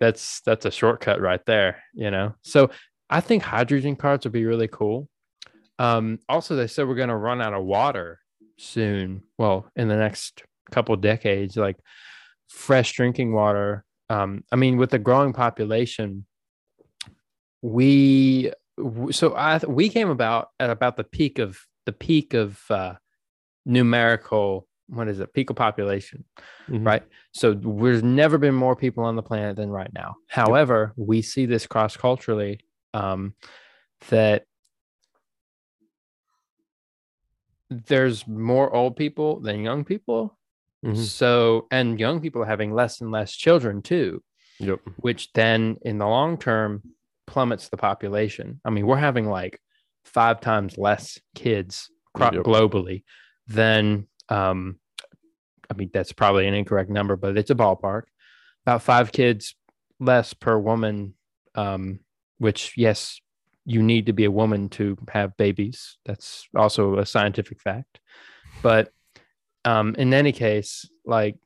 that's that's a shortcut right there, you know. So I think hydrogen cars would be really cool. Um, also, they said we're going to run out of water soon. Well, in the next couple decades, like fresh drinking water. Um, I mean, with the growing population, we so I we came about at about the peak of the peak of uh, numerical. What is it? Peak of population Mhm. right? So there's never been more people on the planet than right now. However, we see this cross culturally um, that there's more old people than young people. Mhm. So, and young people are having less and less children too, Yep. which then in the long term plummets the population. I mean, we're having like five times less kids cro- Yep. globally than um I mean that's probably an incorrect number, but it's a ballpark. About five kids less per woman. Um, which yes, you need to be a woman to have babies. That's also a scientific fact. But um, in any case, like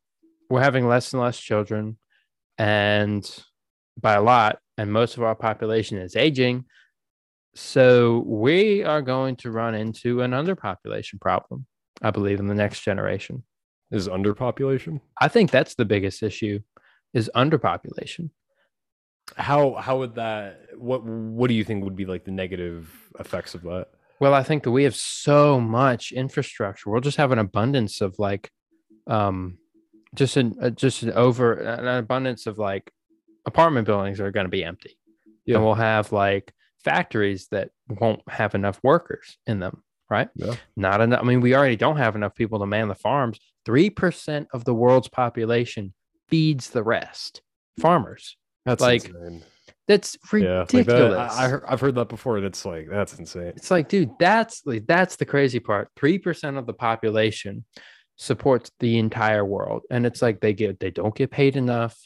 we're having less and less children, and by a lot, and most of our population is aging. So we are going to run into an underpopulation problem, I believe, in the next generation. Is underpopulation? I think that's the biggest issue is underpopulation. How how would that? What what do you think would be like the negative effects of that? Well, I think that we have so much infrastructure. We'll just have an abundance of like, um, just an uh, just an over an abundance of like apartment buildings are going to be empty. Yeah. And we'll have like factories that won't have enough workers in them, right? Yeah. Not enough. I mean, we already don't have enough people to man the farms. 3% of the world's population feeds the rest. Farmers. That's Like, insane. That's Yeah, like ridiculous. that, I, I heard, I've heard that before, and it's like that's insane. It's like, dude, that's like that's the crazy part. Three percent of the population supports the entire world, and it's like they get they don't get paid enough.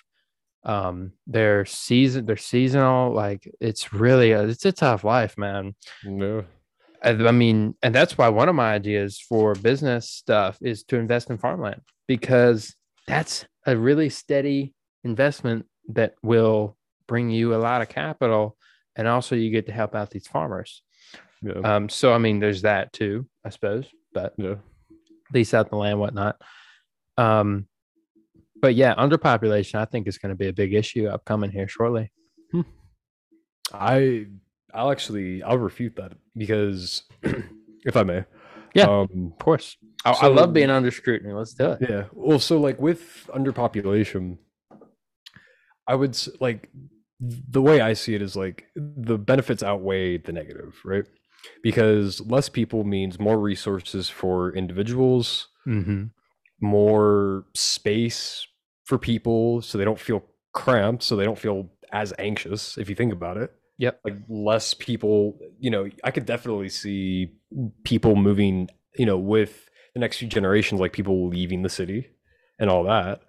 Um, they're season they're seasonal. Like it's really a, it's a tough life, man. No, I I mean, and that's why one of my ideas for business stuff is to invest in farmland because that's a really steady investment that will bring you a lot of capital and also you get to help out these farmers. Yeah. Um, so I mean, there's that too, I suppose, but yeah. lease out the land, whatnot. Um, but yeah, underpopulation, I think is going to be a big issue upcoming here shortly. I I'll actually I'll refute that because if I may. Yeah. Um Of course, I, I love being under scrutiny. Let's do it. yeah. Well, so like with underpopulation, I would like the way I see it is like the benefits outweigh the negative, right? Because less people means more resources for individuals, Mm-hmm. more space for people so they don't feel cramped, so they don't feel as anxious if you think about it. Yep. Like less people, you know, I could definitely see people moving, you know, with the next few generations, like people leaving the city and all that.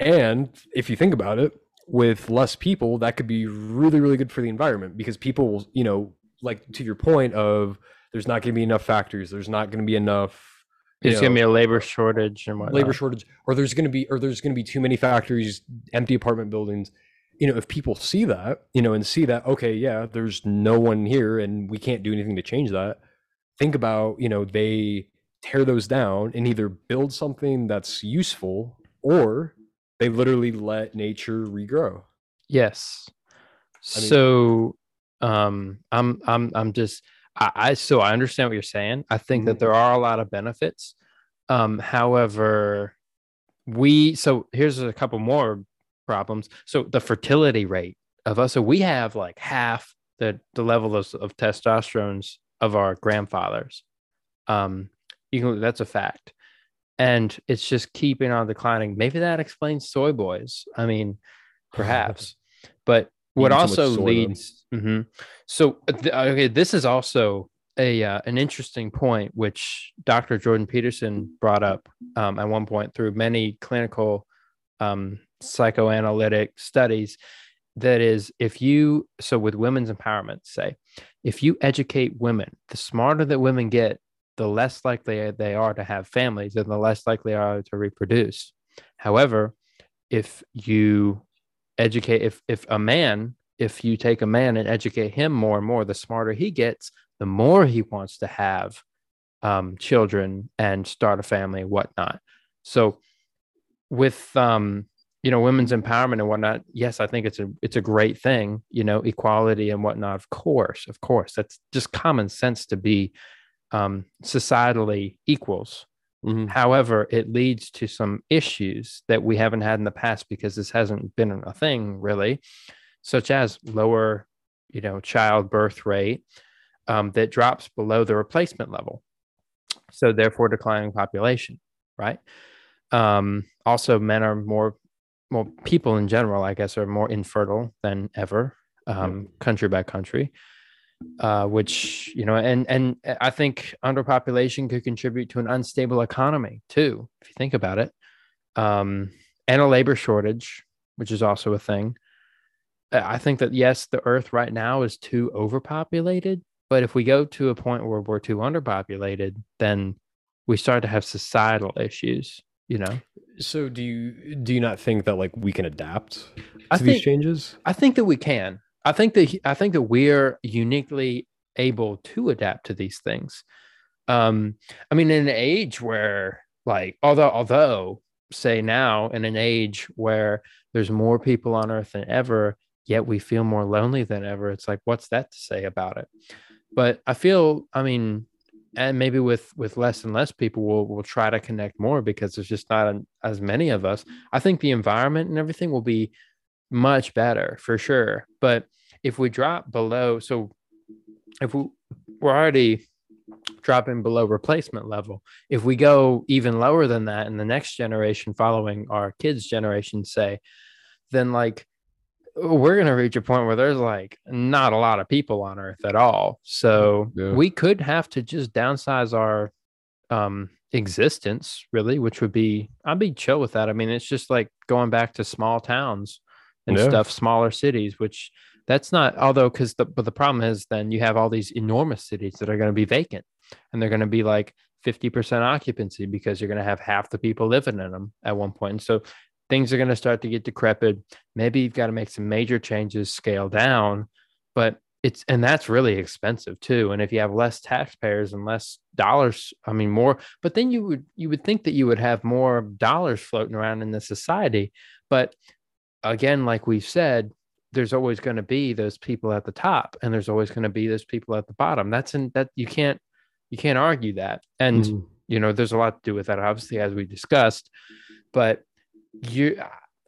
And if you think about it, with less people, that could be really, really good for the environment because people will, you know, like to your point of there's not going to be enough factories, there's not going to be enough There's going to be a labor shortage and whatnot. labor shortage or there's going to be or there's going to be too many factories empty apartment buildings you know if people see that you know and see that okay yeah there's no one here and we can't do anything to change that think about you know they tear those down and either build something that's useful or they literally let nature regrow Yes. I mean- so um I'm I'm I'm just I, I so I understand what you're saying. I think that Mhm. there are a lot of benefits. Um however we so here's a couple more problems. So the fertility rate of us so we have like half the the level of, of testosterones of our grandfathers. Um you can that's a fact. And it's just keeping on declining. Maybe that explains soy boys. I mean, perhaps but what Eating too much also leads Mhm. so uh, okay this is also a uh, an interesting point which dr jordan peterson brought up um, at one point through many clinical um, psychoanalytic studies that is if you so with women's empowerment say if you educate women the smarter that women get the less likely they are to have families and the less likely they are to reproduce. However if you educate if if a man if you take a man and educate him more and more the smarter he gets the more he wants to have um, children and start a family and whatnot. So with um you know women's empowerment and whatnot yes i think it's a it's a great thing you know equality and whatnot of course of course. That's just common sense to be um societally equals However, it leads to some issues that we haven't had in the past because this hasn't been a thing really, such as lower, you know, childbirth rate um, that drops below the replacement level. So therefore, declining population, right? Um, also, men are more, well, people in general, I guess, are more infertile than ever, um, country by country uh, which you know, and and I think underpopulation could contribute to an unstable economy too, if you think about it, um, and a labor shortage, which is also a thing. Uh, I think that yes, the Earth right now is too overpopulated, but if we go to a point where we're too underpopulated, then we start to have societal issues. You know, so do you do you not think that like we can adapt to I these think changes I think that we can. I think that I think that we're uniquely able to adapt to these things. Um, I mean, in an age where, like, although although say now in an age where there's more people on Earth than ever, yet we feel more lonely than ever. It's like, what's that to say about it? But I feel, I mean, and maybe with with less and less people, we'll we'll try to connect more because there's just not an, as many of us. I think the environment and everything will be much better for sure. But if we drop below, so if we, we're already dropping below replacement level, if we go even lower than that in the next generation following our kids' generation, say, then like we're going to reach a point where there's like not a lot of people on earth at all. So Yeah. we could have to just downsize our um existence really, which would be I'd be chill with that. I mean, it's just like going back to small towns and Yeah. stuff, smaller cities, which That's not although because the but the problem is then you have all these enormous cities that are going to be vacant and they're going to be like 50% occupancy because you're going to have half the people living in them at one point. And so things are going to start to get decrepit. Maybe you've got to make some major changes, scale down, but it's and that's really expensive too. And if you have less taxpayers and less dollars, I mean more, but then you would you would think that you would have more dollars floating around in the society. But again, like we've said, there's always going to be those people at the top and there's always going to be those people at the bottom. That's in that you can't you can't argue that. And Mhm. you know, there's a lot to do with that, obviously, as we discussed. But you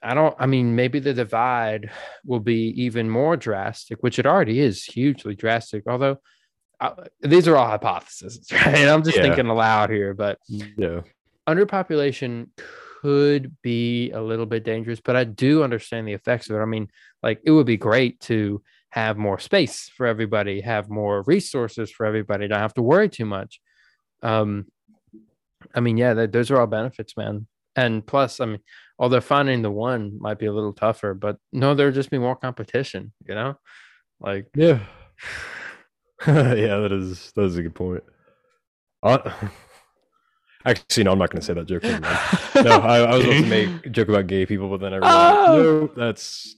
I don't I mean, maybe the divide will be even more drastic, which it already is hugely drastic, although uh, these are all hypotheses, right? I'm just Yeah. thinking aloud here, but Yeah. underpopulation could be a little bit dangerous, but I do understand the effects of it. I mean, like it would be great to have more space for everybody, have more resources for everybody, don't have to worry too much. Um, I mean, yeah, th- those are all benefits, man. And plus, I mean, although finding the one might be a little tougher, but no, there'd just be more competition, you know? Like, Yeah. yeah, that is that is a good point. Uh, actually, no, I'm not going to say that joke. No, I, I was about to make a joke about gay people, but then I realized Oh. no, that's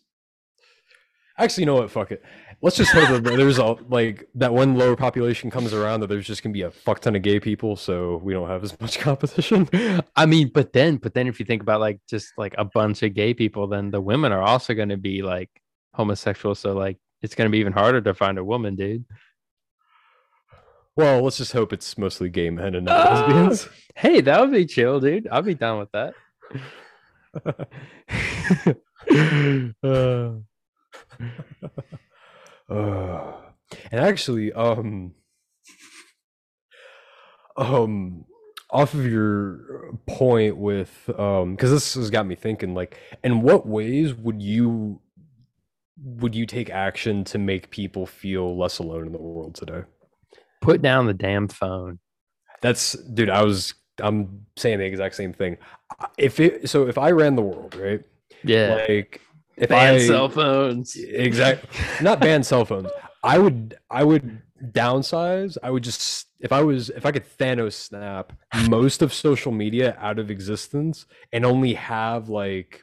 actually you know what? Fuck it. Let's just hope that there's a like that one lower population comes around that there's just gonna be a fuck ton of gay people, so we don't have as much competition. I mean, but then, but then if you think about like just like a bunch of gay people, then the women are also going to be like homosexual. So like it's going to be even harder to find a woman, dude. Well, let's just hope it's mostly gay men and not Ah. lesbians. Hey, that would be chill, dude. I'll be down with that. Uh, uh, and actually, um, um, off of your point with, um, because this has got me thinking, like, in what ways would you would you take action to make people feel less alone in the world today? Put down the damn phone. That's dude. I was I'm saying the exact same thing. If it so, if I ran the world, right? Yeah. Like if Ban I cell phones. exactly not ban cell phones. I would I would downsize. I would just if I was if I could Thanos snap most of social media out of existence and only have like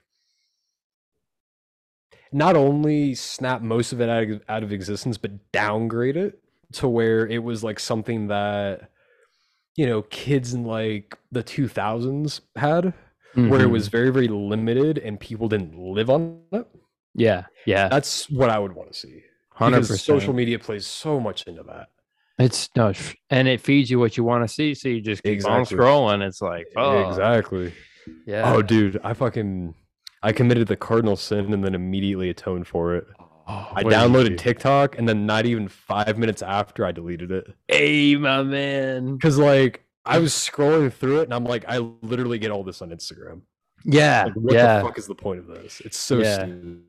not only snap most of it out of, out of existence but downgrade it to where it was like something that you know kids in like the 2000s had where it Mhm. was very very limited and people didn't live on it Yeah. Yeah. that's what i would want to see Hundred because social media plays so much into that It's no, and it feeds you what you want to see. So you just keep on scrolling. It's like, oh, exactly yeah. oh dude i fucking i committed the cardinal sin and then immediately atoned for it Oh, i what did you downloaded tiktok and then not even five minutes after i deleted it Hey, my man. because like i was scrolling through it and i'm like i literally get all this on instagram Yeah. like what yeah. the fuck is the point of this it's so Yeah. stupid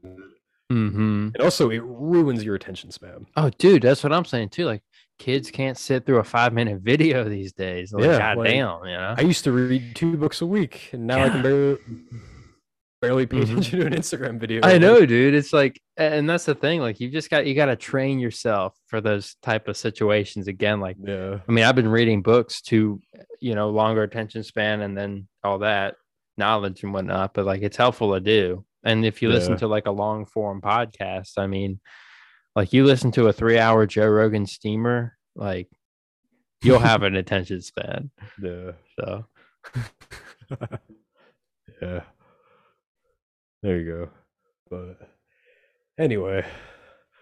Mm-hmm. and also it ruins your attention span Oh, dude, that's what I'm saying too. Like, kids can't sit through a five minute video these days. Like, Yeah, God like, you know? I used to read two books a week, and now I can barely barely pay Mhm. attention to an Instagram video. I know, dude. It's like, and that's the thing. Like, you just got you got to train yourself for those type of situations again. Like, Yeah, I mean, I've been reading books to, you know, longer attention span and then all that knowledge and whatnot. But like, it's helpful to do. And if you listen Yeah. to like a long form podcast, I mean, like you listen to a three hour Joe Rogan steamer, like you'll have an attention span. yeah, So yeah. There you go. But anyway,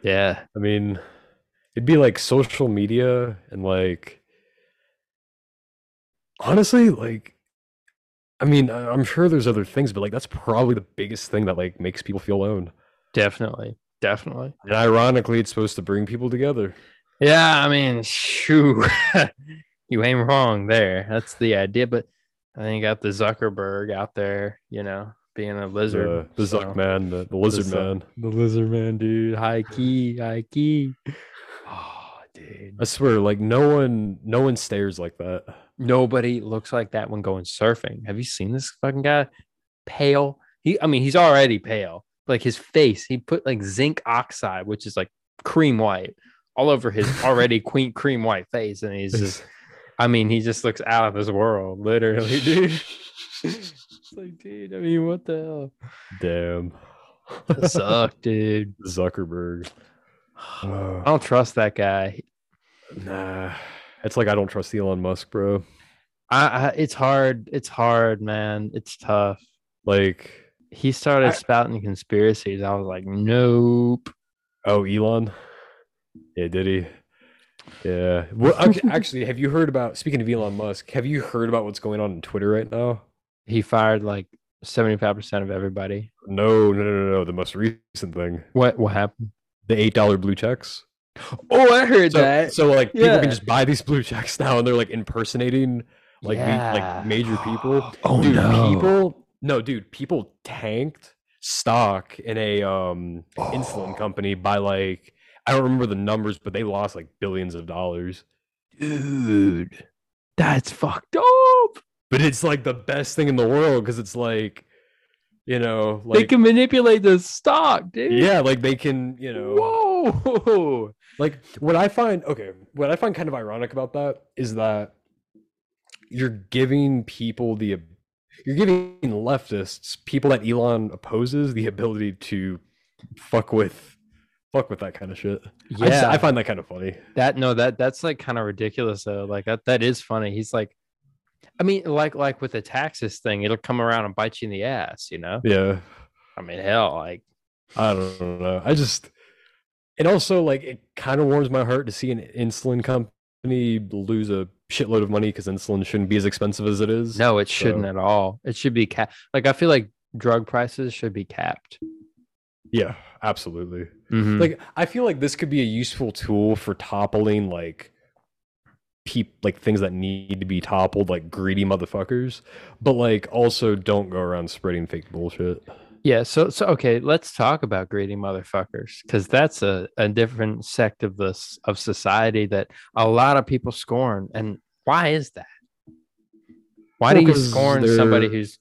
yeah, I mean, it'd be like social media and like honestly, like I mean, I'm sure there's other things, but like that's probably the biggest thing that like makes people feel alone. definitely, definitely. And ironically, it's supposed to bring people together. Yeah, I mean, shoo, you ain't wrong there. That's the idea. But I think you got the Zuckerberg out there, you know, being a lizard. The, the so- Zuck man, the, the lizard Zuck- man. The lizard man, dude. High key, high key. Oh, dude. I swear, like no one, no one stares like that. Nobody looks like that when going surfing. Have you seen this fucking guy? Pale. He, I mean, he's already pale, like his face. He put like zinc oxide, which is like cream white, all over his already queen cream white face, and he's just. I mean, he just looks out of this world, literally, dude. it's like, dude. I mean, what the hell? Damn. Suck, dude. Zuckerberg. I don't trust that guy. Nah. It's like I don't trust Elon Musk, bro. I, I it's hard. It's hard, man. It's tough. Like, He started I- spouting conspiracies. I was like, nope. oh, Elon. Yeah, did he? Yeah. Well, actually, have you heard about? Speaking of Elon Musk, have you heard about what's going on in Twitter right now? He fired like seventy five percent of everybody. No, no, no, no, no. The most recent thing, What what happened? the eight dollar blue checks. Oh, I heard So, so like people can just buy these blue checks now, and they're like impersonating like me- like major people. Oh dude, no. people no, dude, people tanked stock in a um insulin company by like I don't remember the numbers, but they lost like billions of dollars. dude, that's fucked up. But it's like the best thing in the world because it's like, you know, they can manipulate the stock, dude. yeah, like they can, you know, Whoa. like what I find okay, what I find kind of ironic about that is that you're giving people the you're giving leftists, people that Elon opposes, the ability to fuck with fuck with that kind of shit. I, Yeah, I find that kind of funny. that no, that that's like kind of ridiculous though. Like that that is funny. He's like, I mean, like like with the taxes thing, it'll come around and bite you in the ass. You know. Yeah. I mean, hell, like I don't know. I just and also like it kind of warms my heart to see an insulin company lose a shitload of money because insulin shouldn't be as expensive as it is. no, it shouldn't at all. It should be capped. Like I feel like drug prices should be capped. Yeah, absolutely. Mhm. Like I feel like this could be a useful tool for toppling like peop like things that need to be toppled, like greedy motherfuckers. But like also don't go around spreading fake bullshit. Yeah, so so okay, let's talk about greedy motherfuckers because that's a, a different sect of this of society that a lot of people scorn. And why is that? Why Well, do you scorn somebody who's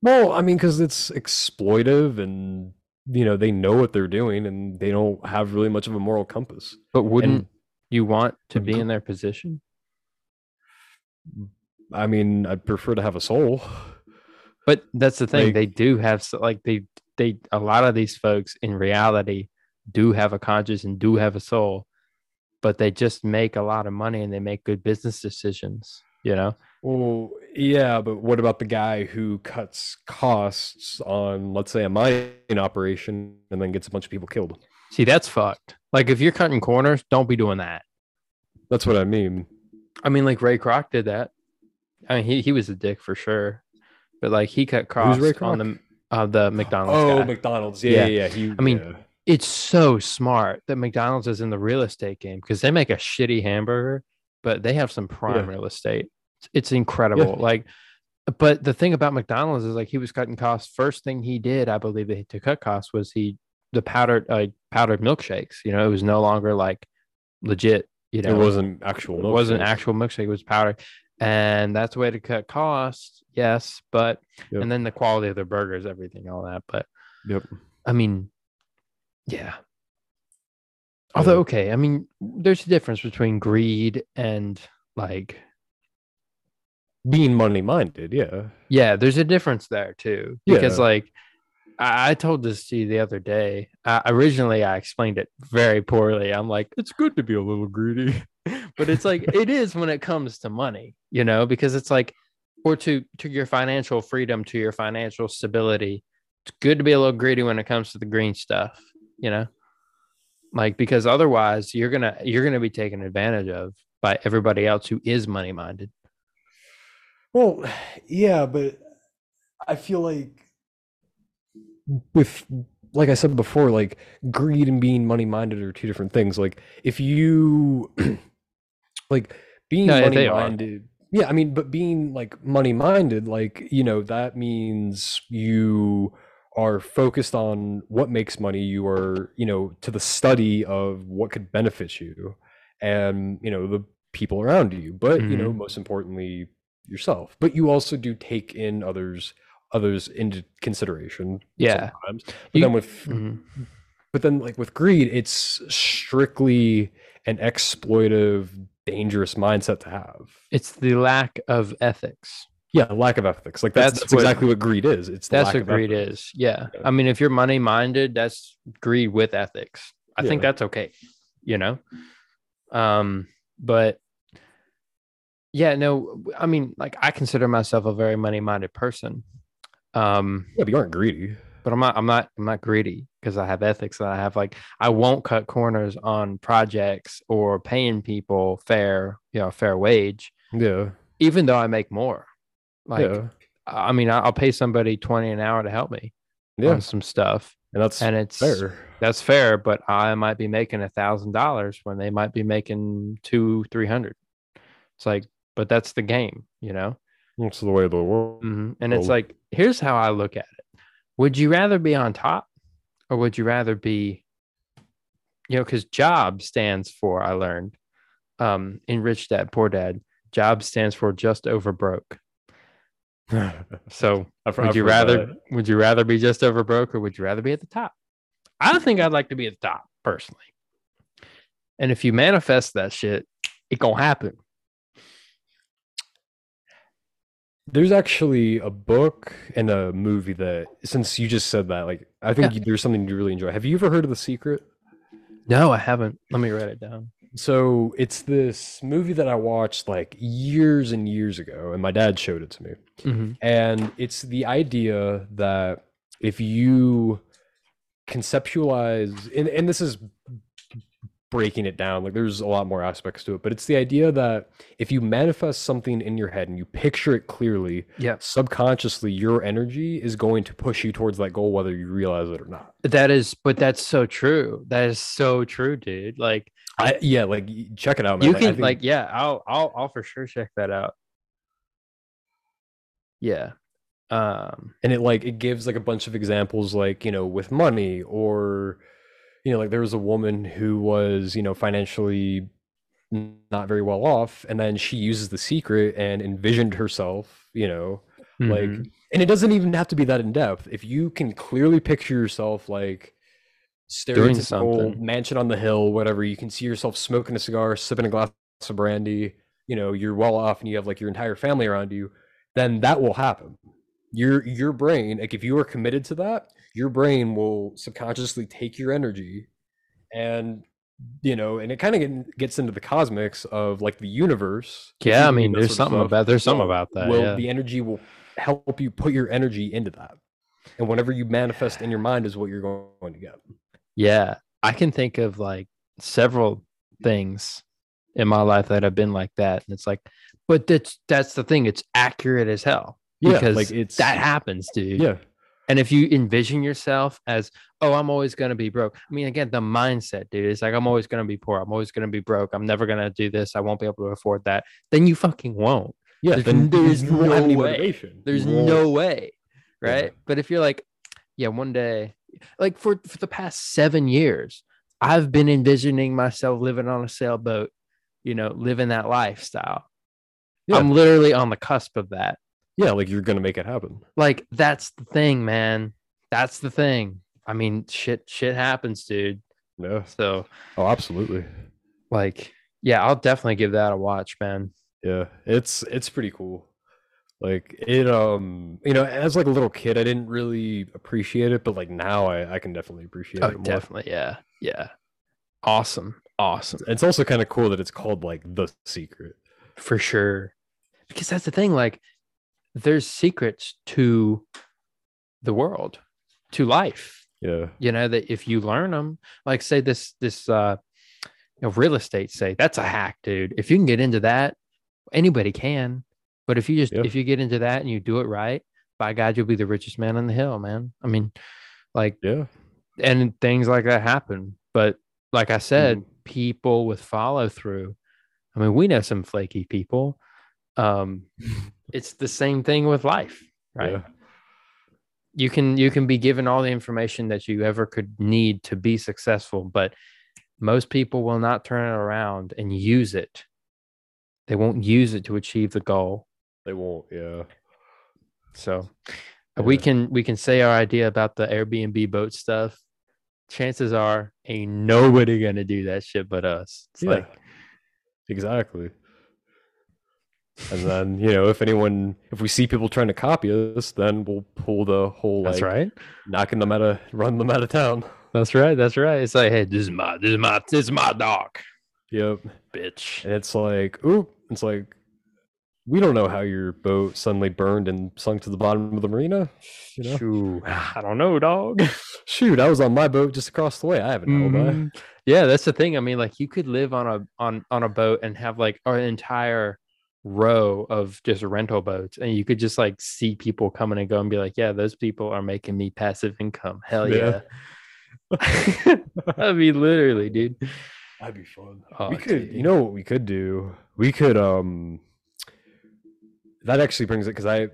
well, I mean, because it's exploitive and you know they know what they're doing and they don't have really much of a moral compass. but wouldn't And you want to be Mhm. in their position? I mean, I'd prefer to have a soul. But that's the thing, Like- they do have like they they a lot of these folks in reality do have a conscience and do have a soul, but they just make a lot of money and they make good business decisions, you know? Well, yeah, but what about the guy who cuts costs on, let's say, a mining operation and then gets a bunch of people killed? See, that's fucked. Like if you're cutting corners, don't be doing that. That's what I mean. I mean, like Ray Kroc did that. I mean, he, he was a dick for sure, but like he cut costs Ray on the uh, the McDonald's oh, guy. McDonald's. Yeah, yeah, yeah. He, I mean, yeah. it's so smart that McDonald's is in the real estate game because they make a shitty hamburger, but they have some prime Yeah. real estate. It's, it's incredible. Like, but the thing about McDonald's is like he was cutting costs. First thing he did, I believe, to cut costs was he the powdered like powdered milkshakes. You know, it was no longer like legit. You know, it wasn't actual. it wasn't actual milkshake, it was powder. And that's the way to cut costs. Yes. But, Yep. and then the quality of their burgers, everything, all that. But, Yep. I mean, yeah. Although, Yeah. okay, I mean, there's a difference between greed and like, Being money minded. Yeah. yeah, there's a difference there too. Because, Yeah. like, I, told this to you the other day. Originally, I explained it very poorly. I'm like, it's good to be a little greedy, but it's like it is when it comes to money, you know, because it's like, or to to your financial freedom, to your financial stability. It's good to be a little greedy when it comes to the green stuff, you know, like because otherwise you're gonna you're gonna be taken advantage of by everybody else who is money minded. Well, yeah, but I feel like with like I said before, like greed and being money minded are two different things. Like if you like being No, money minded, yeah, I mean, but being like money minded, like you know, that means you are focused on what makes money. You are, you know, to the study of what could benefit you, and you know the people around you. But you know, mm-hmm. most importantly, yourself. But you also do take in others' others into consideration. Yeah. sometimes. But You- then with Mhm. but then like with greed, it's strictly an exploitive, dangerous mindset to have. It's the lack of ethics. Yeah, lack of ethics. Like that's, That's that's, what- exactly what greed is. It's the That's lack what of greed ethics. is. Yeah. Yeah. I mean, if you're money minded, that's greed with ethics. I think that's okay. You know? Um, but yeah, no, I mean, like I consider myself a very money minded person. Um, Yeah, but you aren't greedy. but I'm not I'm not I'm not greedy because I have ethics and I have like I won't cut corners on projects or paying people fair, you know, fair wage, Yeah. even though I make more. Like yeah. I mean, I'll pay somebody 20 an hour to help me Yeah. on some stuff. And that's And it's fair. that's fair, but I might be making a thousand dollars when they might be making two, three hundred. It's like, but that's the game, you know? It's the way of the world. Mhm. And it's like, here's how I look at it. Would you rather be on top or would you rather be, you know, because job stands for, I learned um, in Rich Dad, Poor Dad, job stands for just over broke. So I've- would I've you rather that. would you rather be just over broke or would you rather be at the top? I think I'd like to be at the top personally. And if you manifest that shit, it gonna happen. There's actually a book and a movie that, since you just said that, like I think Yeah. there's something you really enjoy. Have you ever heard of The Secret? No, I haven't. Let me write it down. So it's this movie that I watched like years and years ago, and my dad showed it to me. Mm-hmm. And it's the idea that if you conceptualize, and, and this is breaking it down, like there's a lot more aspects to it, but it's the idea that if you manifest something in your head and you picture it clearly, Yeah. subconsciously your energy is going to push you towards that goal, whether you realize it or not. That is, but that's so true. That is so true, dude. Like I, yeah, like check it out, man. you Like, can, think- like, yeah, I'll, I'll, I'll for sure check that out. Yeah. Um. and it like it gives like a bunch of examples like you know with money or you know like there was a woman who was you know financially not very well off and then she uses the secret and envisioned herself you know like mhm. and it doesn't even have to be that in depth. If you can clearly picture yourself like stereotypical mansion on the hill whatever you can see yourself smoking a cigar sipping a glass of brandy you know you're well off and you have like your entire family around you then that will happen. Your your brain like if you are committed to that your brain will subconsciously take your energy and you know and it kind of gets into the cosmics of like the universe yeah, I mean, there's something about there's something about that. will yeah. the energy will help you put your energy into that and whatever you manifest in your mind is what you're going to get Yeah, I can think of like several things in my life that have been like that, and it's like, but that's that's the thing. It's accurate as hell yeah because like it's that happens, dude. yeah And if you envision yourself as, oh, I'm always gonna be broke. I mean, again, the mindset, dude. is like I'm always gonna be poor. I'm always gonna be broke. I'm never gonna do this. I won't be able to afford that. Then you fucking won't. yeah There's- then there's no way. motivation. There's no way, Yeah. right? But if you're like, yeah, one day, like for for the past seven years, I've been envisioning myself living on a sailboat, you know, living that lifestyle. Yeah. I'm literally on the cusp of that. Yeah like you're gonna make it happen Like that's the thing, man. That's the thing. I mean, shit, shit happens, dude. yeah So, oh absolutely like, yeah, I'll definitely give that a watch, man. Yeah, it's it's pretty cool. Like it um you know, as like a little kid I didn't really appreciate it, but like now I, I can definitely appreciate Oh, it more. definitely, yeah, yeah. Awesome, awesome. It's also kind of cool that it's called like the secret. for sure because that's the thing like there's secrets to the world to life Yeah. you know that if you learn them like say this this uh you know real estate say that's a hack dude if you can get into that anybody can but if you just Yeah. if you get into that and you do it right by god you'll be the richest man on the hill man i mean like Yeah. and things like that happen but like i said Mhm. people with follow through i mean we know some flaky people um it's the same thing with life right Yeah. you can you can be given all the information that you ever could need to be successful but most people will not turn it around and use it they won't use it to achieve the goal They won't, yeah. so We can we can say our idea about the Airbnb boat stuff. Chances are ain't nobody gonna do that shit but us. It's Yeah, like exactly. And then you know, if anyone, if we see people trying to copy us, then we'll pull the whole like that's right. knocking them out of, run them out of town. That's right. That's right. It's like, hey, this is my this is my this is my dog, Yep. bitch. And it's like, ooh, it's like, we don't know how your boat suddenly burned and sunk to the bottom of the marina. You know, Shoo. I don't know, dog. shoot, I was on my boat just across the way. I have an alibi. Mhm. Yeah, that's the thing. I mean, like you could live on a on on a boat and have like an entire row of just rental boats, and you could just like see people coming and go and be like, yeah, those people are making me passive income. Hell yeah. Yeah. I mean, literally, dude. That'd be fun. Oh, we could, dude. you know, what we could do? We could, um, that actually brings it because I,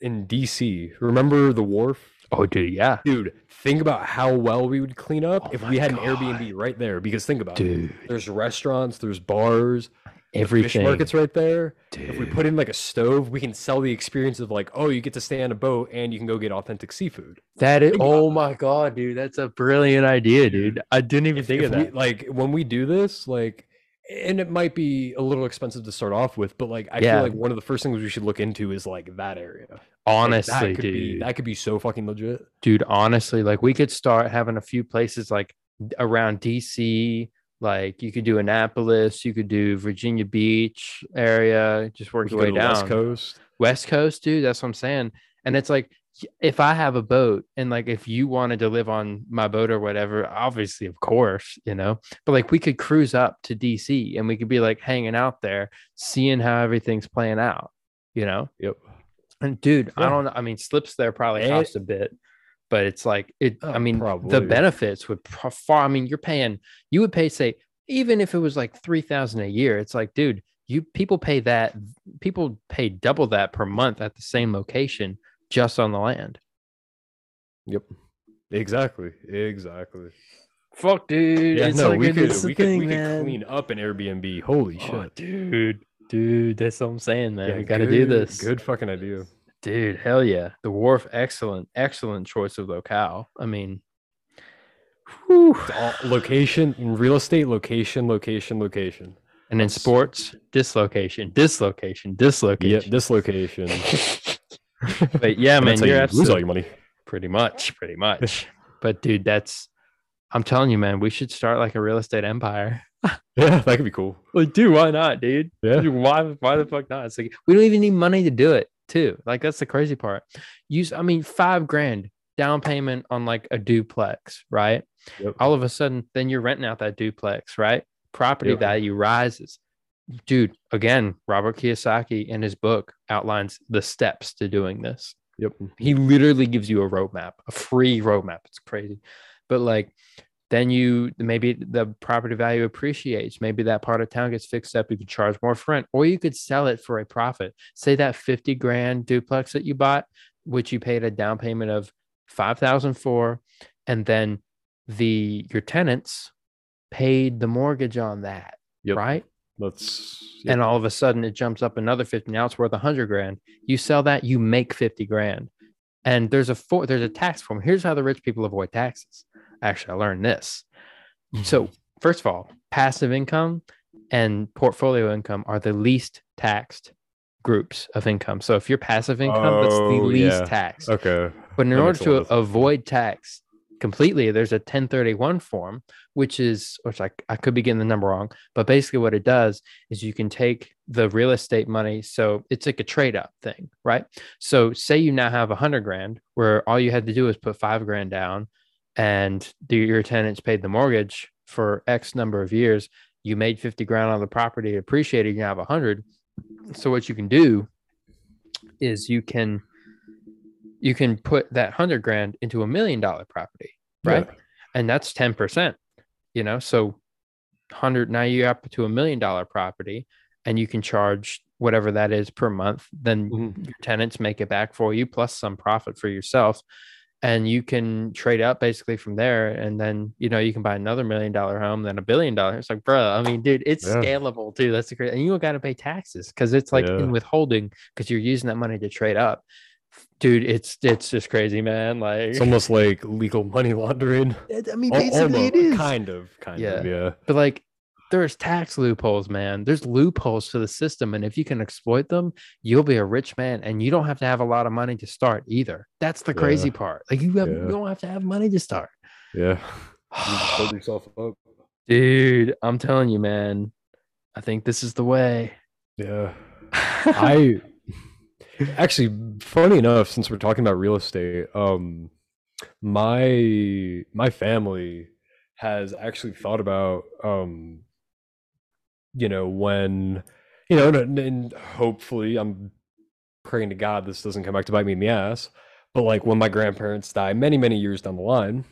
in DC, remember the wharf? Oh, dude, yeah, Dude, think about how well we would clean up Oh if we had an Airbnb right there. Because think about it. dude. There's restaurants, there's bars, the Everything. fish markets right there. dude. If we put in like a stove, we can sell the experience of like, oh, you get to stay on a boat and you can go get authentic seafood. that is, oh my god, dude, that's a brilliant idea, dude. I didn't even If- think if of we- that. like when we do this, like, and it might be a little expensive to start off with, but like I Yeah. feel like one of the first things we should look into is like that area. Like, Honestly, that could dude. be that could be so fucking legit. dude honestly like we could start having a few places like around dc like you could do annapolis you could do virginia beach area just work your way down West Coast. West Coast, dude that's what i'm saying and it's like if i have a boat and like if you wanted to live on my boat or whatever obviously of course you know but like we could cruise up to dc and we could be like hanging out there seeing how everything's playing out you know Yep. and dude, I don't know. I mean, slips there probably cost a bit, but it's like it. I Oh, mean, the benefits would pro- far. I mean, you're paying. You would pay, say, even if it was like three thousand a year. It's like, dude, you people pay that. People pay double that per month at the same location just on the land. Yep. Exactly. Exactly. Fuck, dude. Yeah, it's no, like we could we could thing, we could clean up an Airbnb. Holy Oh, shit. dude, dude, that's what I'm saying, man. Yeah, we got to do this. Good fucking idea. Dude, hell yeah. The wharf, excellent, excellent choice of locale. I mean, whew. It's all location real estate, location, location, location. and in sports, dislocation, dislocation, Yep, dislocation. this location. but yeah, man, you're you lose all your money. pretty much, pretty much. but dude, that's I'm telling you, man, we should start like a real estate empire. Yeah, that could be cool. Like, dude, why not, dude? Yeah. Dude, Why, why the fuck not? It's like we don't even need money to do it, too. Like that's the crazy part. Use, I mean, five grand down payment on like a duplex, right? Yep. All of a sudden, then you're renting out that duplex, right? Property Yep. value rises. Dude, again, Robert Kiyosaki in his book outlines the steps to doing this. Yep. He literally gives you a roadmap, a free roadmap. It's crazy. But like then you maybe the property value appreciates. Maybe that part of town gets fixed up. You could charge more for rent, or you could sell it for a profit. Say that 50 grand duplex that you bought, which you paid a down payment of 5,000 for, and then the your tenants paid the mortgage on that, Yep. right? Let's and all of a sudden it jumps up another 50 now it's worth 100 grand you sell that you make 50 grand and there's a for, there's a tax form here's how the rich people avoid taxes actually i learned this mm-hmm. so first of all passive income and portfolio income are the least taxed groups of income so if you're passive income that's the Oh, least yeah. taxed okay. but in That order to lot of sense. avoid tax completely, there's a 1031 form, which is, which I, I could be getting the number wrong, but basically what it does is you can take the real estate money. So it's like a trade up thing, right? So say you now have a hundred grand where all you had to do is put five grand down and the, your tenants paid the mortgage for X number of years. You made 50 grand on the property, appreciated, you have a hundred. So what you can do is you can you can put that hundred grand into a million dollar property, right? Yeah. And that's 10%, you know, so hundred now you're up to a million dollar property and you can charge whatever that is per month. Then Mhm. your tenants make it back for you plus some profit for yourself. And you can trade up basically from there. And then, you know, you can buy another million dollar home, then a billion dollars. It's like, bro, I mean, dude, it's Yeah. scalable too. That's the great. And you got to pay taxes because it's like Yeah. in withholding because you're using that money to trade up dude, it's it's just crazy, man. Like, It's almost like legal money laundering. I mean, Al- basically it almost, is. kind of, kind Yeah. of, yeah. But like, there's tax loopholes, man. There's loopholes to the system, and if you can exploit them, you'll be a rich man, and you don't have to have a lot of money to start either. That's the crazy Yeah. part. Like, you have Yeah. you don't have to have money to start. Yeah. You just yourself up. Dude, I'm telling you, man. I think this is the way. Yeah. I actually funny enough, since we're talking about real estate, um my my family has actually thought about um you know when you know and, and hopefully I'm praying to God this doesn't come back to bite me in the ass, but like when my grandparents die many many years down the line,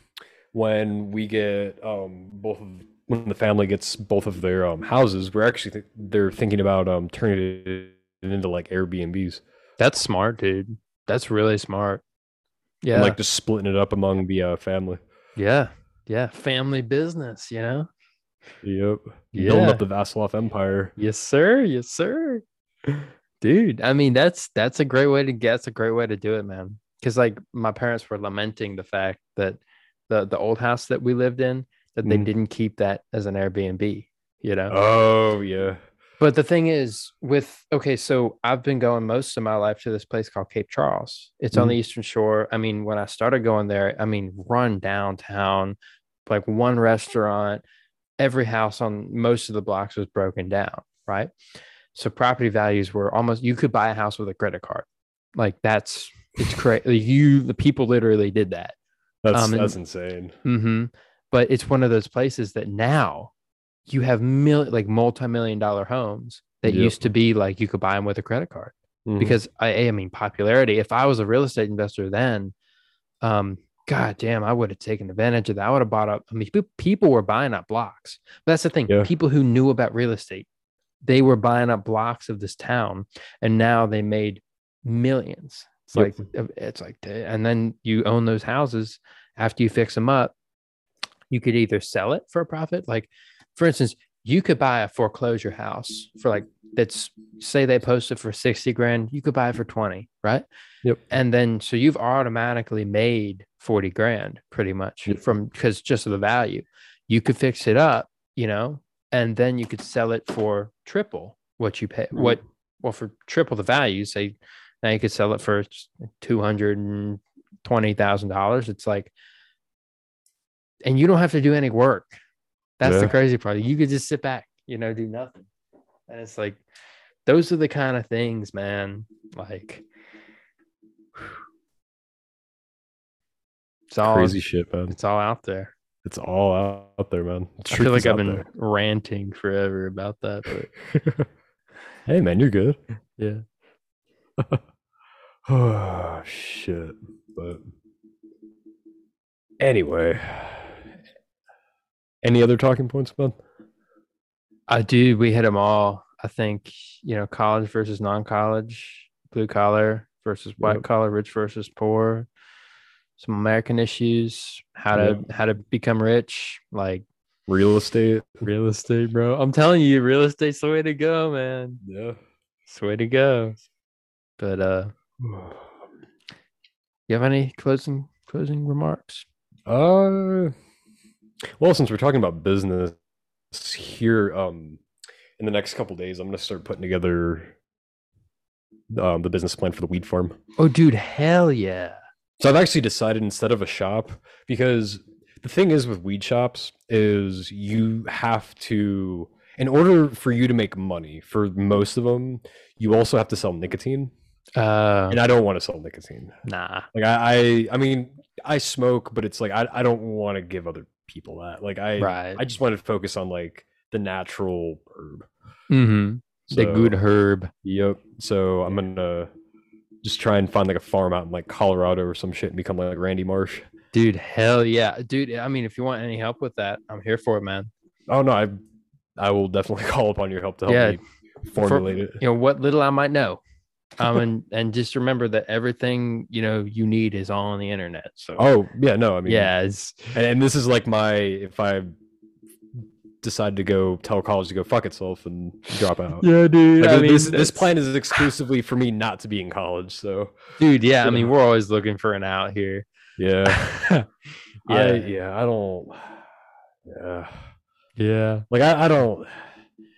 when we get um both of when the family gets both of their um houses, we're actually th- they're thinking about um turning it into like Airbnbs. That's smart, dude. That's really smart. Yeah. and like just splitting it up among the uh, family. yeah. Yeah. Family business, you know? Yep. Building Yeah. up the Vasilov Empire. Yes, sir. Yes, sir. Dude, I mean, that's that's a great way to get. That's a great way to do it, man. Because like my parents were lamenting the fact that the the old house that we lived in that they Mhm. didn't keep that as an Airbnb. You know. Oh yeah. But the thing is, with okay, so I've been going most of my life to this place called Cape Charles. It's on the Eastern Shore. I mean, when I started going there, I mean, run downtown, like one restaurant, every house on most of the blocks was broken down, right? So property values were almost you could buy a house with a credit card. Like that's it's crazy. You the people literally did that. That's Um, and- that's insane. hmm But it's one of those places that now you have mil- like multi-million dollar homes that Yep. used to be like you could buy them with a credit card Mhm. because I, I mean popularity. If I was a real estate investor then, um, god damn, I would have taken advantage of that. I would have bought up. I mean, people were buying up blocks. But that's the thing. Yeah. People who knew about real estate, they were buying up blocks of this town, and now they made millions. It's Yep. like uh, it's like, and then you own those houses after you fix them up. You could either sell it for a profit, like for instance, you could buy a foreclosure house for like that's say they posted for 60 grand, you could buy it for 20, right? Yep. And then so you've automatically made 40 grand pretty much Yep. from because just of the value. You could fix it up, you know, and then you could sell it for triple what you pay. What well for triple the value, say now you could sell it for two hundred and twenty thousand dollars. It's like, and you don't have to do any work. That's the crazy part. You could just sit back, you know, do nothing. And it's like, those are the kind of things, man. Like, it's all crazy shit, man. It's all out there. It's all out there, man. I feel like I've been there. ranting forever about that, but hey man, you're good. yeah. oh shit. But anyway. Any other talking points, man? I do. We hit them all. I think, you know, college versus non college, blue collar versus white Yep. collar, rich versus poor, some American issues, how to how to become rich, like Real estate. real estate, bro. I'm telling you, real estate's the way to go, man. Yeah. It's the way to go. But uh you have any closing closing remarks? Uh, well, since we're talking about business here, um, in the next couple days, I'm gonna start putting together um the business plan for the weed farm. Oh dude, hell yeah. So I've actually decided instead of a shop because the thing is with weed shops is you have to in order for you to make money for most of them, you also have to sell nicotine, Uh and I don't want to sell nicotine. nah. Like I, I, I mean, I smoke, but it's like I, I don't want to give other people that. Like I, Right. I just want to focus on like the natural herb. mm-hmm. The good herb. Yep. So I'm gonna just try and find like a farm out in like Colorado or some shit and become like Randy Marsh. Dude, hell yeah. Dude, I mean, if you want any help with that, I'm here for it, man. Oh no, I I will definitely call upon your help to help Yeah, me formulate it. You know, what little I might know. Um, and, and just remember that everything, you know, you need is all on the internet. So, Oh yeah, no, I mean yeah, it's, and, and this is like my if I decide to go tell college to go fuck itself and drop out. Yeah, dude. Like, this, this plan is exclusively for me not to be in college. So dude. Yeah, I mean, we're always looking for an out here. yeah, yeah, I, yeah, I don't. Yeah, yeah. like I, I don't.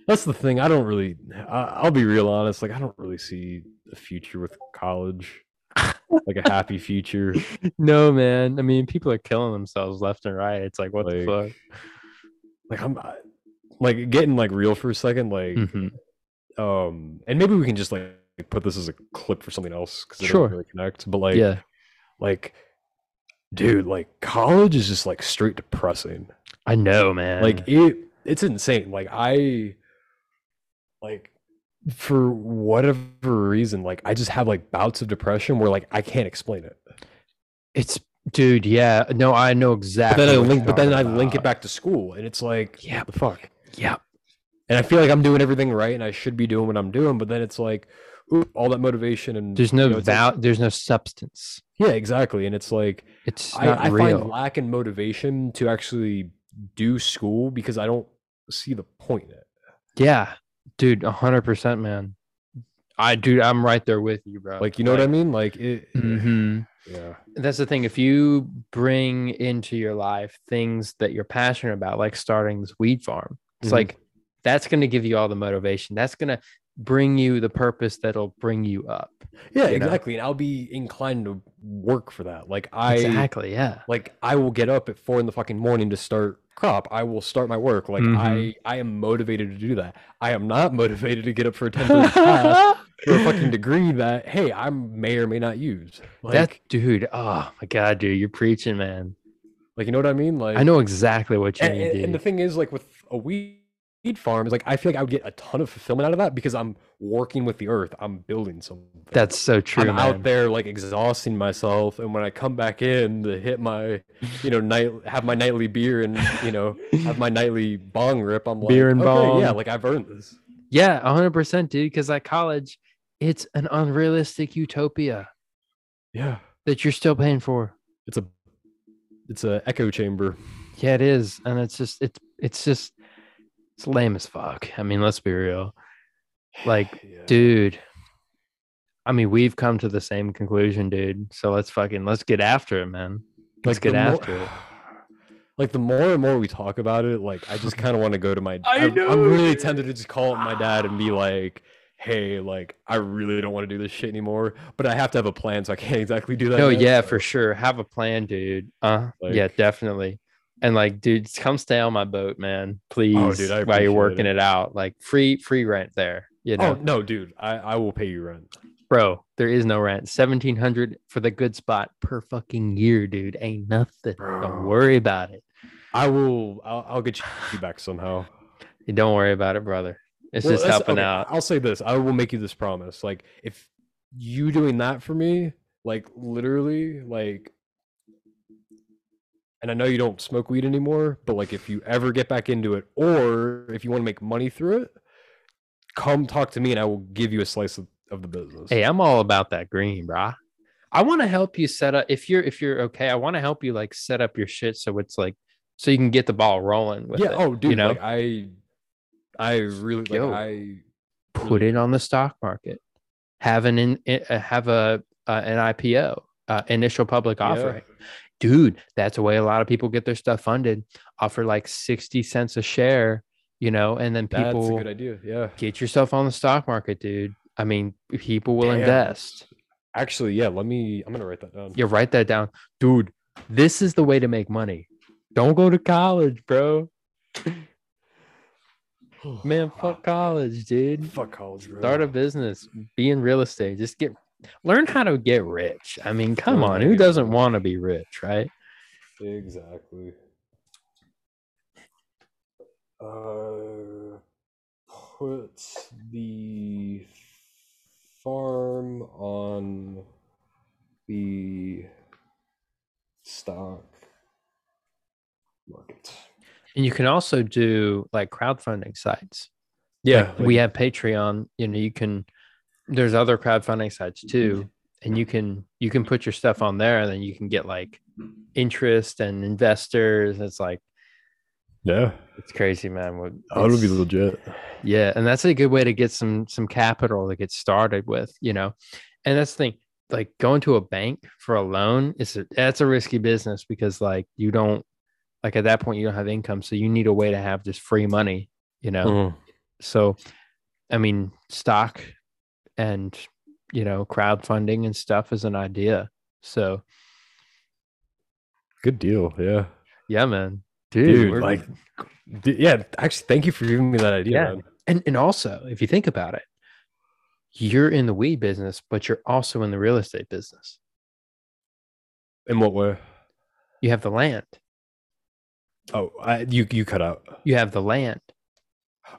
That's the thing. I don't really. I, I'll be real honest. Like I don't really see a future with college. like a happy future. No, man. I mean, people are killing themselves left and right. It's like, what the fuck? Like I'm. I- Like getting like real for a second. Like Mhm. um, and maybe we can just like put this as a clip for something else because it Sure. doesn't really connect. But like, yeah, like, dude, like college is just like straight depressing. I know, man. like it it's insane like i like for whatever reason like i just have like bouts of depression where like i can't explain it it's, dude. Yeah, no, I know but exactly. then i link but then i link it back to school and it's like Yeah. the fuck yeah. and i feel like i'm doing everything right and i should be doing what i'm doing but then it's like ooh, all that motivation and There's no you know, like- there's no substance. yeah exactly and it's like It's I, I find lack in motivation to actually do school because i don't see the point in it Yeah, dude, hundred percent, man. I, dude, I'm right there with you, bro. like you know what i mean like it hmm yeah That's the thing. If you bring into your life things that you're passionate about, like starting this weed farm, it's Mhm. like that's going to give you all the motivation. That's going to bring you the purpose that'll bring you up. Yeah, you know? exactly. And I'll be inclined to work for that. Like I exactly. Yeah. like I will get up at four in the fucking morning to start crop. I will start my work. Like Mhm. I I am motivated to do that. I am not motivated to get up for a 10 class for a fucking degree that hey, I may or may not use. Like that dude. Oh my god, dude, you're preaching, man. like you know what I mean? Like I know exactly what you and, mean, and, and the thing is like with a weed farm is like I feel like I would get a ton of fulfillment out of that because I'm working with the earth. I'm building something. That's so true, I'm man. out there like exhausting myself, and when I come back in to hit my, you know, night have my nightly beer and you know have my nightly bong rip, I'm like, Beer and okay, yeah, like I've earned this. Yeah, hundred percent, dude. Because at college, it's an unrealistic utopia Yeah, that you're still paying for. it's a, it's a echo chamber. Yeah, it is, and it's just it's it's just it's lame as fuck. I mean, let's be real, Like, Yeah. dude. I mean, we've come to the same conclusion, dude. So let's fucking let's get after it, man. Let's get the more- after it. Like the more and more we talk about it, like I just kind of want to go to my. I I'm- know, I'm really dude. tempted to just call up my dad and be like, "Hey, like I really don't want to do this shit anymore, but I have to have a plan, so I can't exactly do that." No, yet, yeah, so- for sure. Have a plan, dude. Uh, yeah, definitely. And like, dude, come stay on my boat, man. Oh, Please, Oh, dude, I while you're working it. it out, like free free rent there. You oh, know, Oh no, dude, I I will pay you rent. bro, there is no rent. Seventeen hundred for the good spot per fucking year, dude. Ain't nothing. Don't worry about it. I will. I'll, I'll get you back somehow. Don't worry about it, brother. It's Well, just helping okay, out. I'll say this. I will make you this promise. Like if you doing that for me, like literally, like, and I know you don't smoke weed anymore, but like if you ever get back into it, or if you want to make money through it, come talk to me, and I will give you a slice of, of the business. Hey, I'm all about that green, brah. I want to help you set up if you're if you're okay. I want to help you like set up your shit so it's like so you can get the ball rolling with yeah. it. Oh, dude. you know, like I, I really like I. put it on the stock market, have an in, uh, have a uh, an IPO, uh, initial public Yeah. Dude, that's the way a lot of people get their stuff funded. Offer like sixty cents a share, you know, and then That's a people good idea. Yeah. get yourself on the stock market, dude. I mean, people will Damn. invest. Actually, yeah. Let me. I'm gonna write that down. Yeah, write that down, dude. This is the way to make money. Don't go to college, bro. Man, fuck college, dude. Fuck college, bro. Start a business, be in real estate. Just get learn how to get rich. I mean, come on, who doesn't want to be rich, right? Exactly. Uh, put the farm on the stock market. And you can also do like crowdfunding sites. Yeah, Like, we have Patreon. You know, you can. There's other crowdfunding sites too, and you can you can put your stuff on there, and then you can get like interest and investors. It's like Yeah. It's crazy, man. What- Oh, it'll be legit. Yeah, and that's a good way to get some some capital to get started with, you know. And that's the thing, like going to a bank for a loan is a, that's a risky business because like you don't like at that point you don't have income, so you need a way to have just free money, you know. Mhm. So, I mean, stock and you know crowdfunding and stuff is an idea. So Good deal. Yeah. yeah, man, dude, Dude, like, yeah, actually, thank you for giving me that idea, Yeah. man. and and also if you think about it, you're in the weed business, but you're also in the real estate business. In what way? You have the land. Oh, I, you you cut out. You have the land,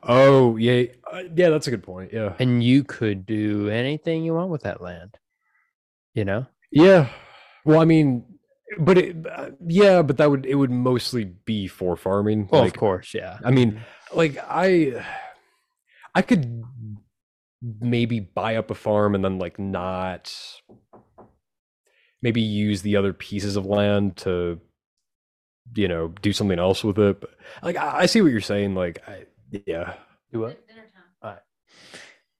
Oh, yeah, uh, yeah, that's a good point. Yeah, and you could do anything you want with that land. You know, yeah. Well, I mean, but it, uh, yeah, but that would it would mostly be for farming. well, like, of course, yeah. I mean, like I, I could maybe buy up a farm and then like not maybe use the other pieces of land to you know do something else with it but like i, I see what you're saying like I, yeah do what?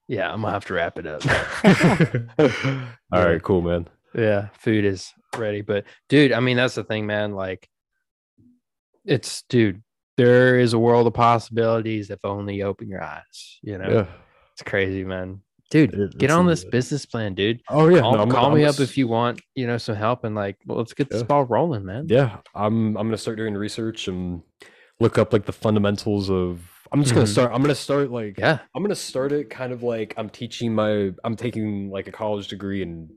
Yeah, I'm gonna have to wrap it up. all right cool man Yeah, food is ready. But dude, I mean, that's the thing, man. Like, it's dude, there is a world of possibilities if only you open your eyes. You know, yeah it's crazy, man. Dude, It- get on this legit. business plan, dude. oh yeah Call, no, I'm- call I'm me gonna up if you want, you know, some help and like, well, let's get this ball rolling, man. yeah i'm i'm gonna start doing research and look up like the fundamentals of i'm just gonna Mhm. start i'm gonna start like Yeah. I'm gonna start it kind of like I'm teaching my I'm taking like a college degree in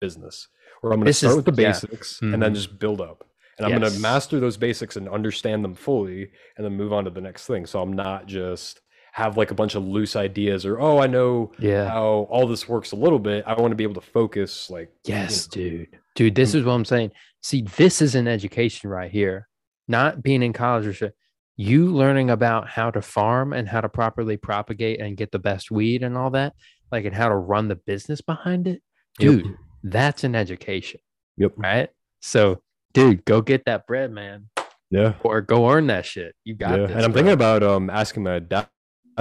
business, where I'm gonna This start is- with the yeah. basics and then Mhm. just build up. And I'm gonna master those basics and understand them fully, and then move on to the next thing. So I'm not just have like a bunch of loose ideas or oh I know Yeah. how all this works a little bit. I want to be able to focus like you Yes, know. dude. Dude, this is what I'm saying. See, this is an education right here. Not being in college or shit. You learning about how to farm and how to properly propagate and get the best weed and all that, like and how to run the business behind it. Yep. Dude, that's an education, Yep. right? So, dude, go get that bread, man. Yeah. Or go earn that shit. You got yeah. this. And I'm bro. thinking about um asking my dad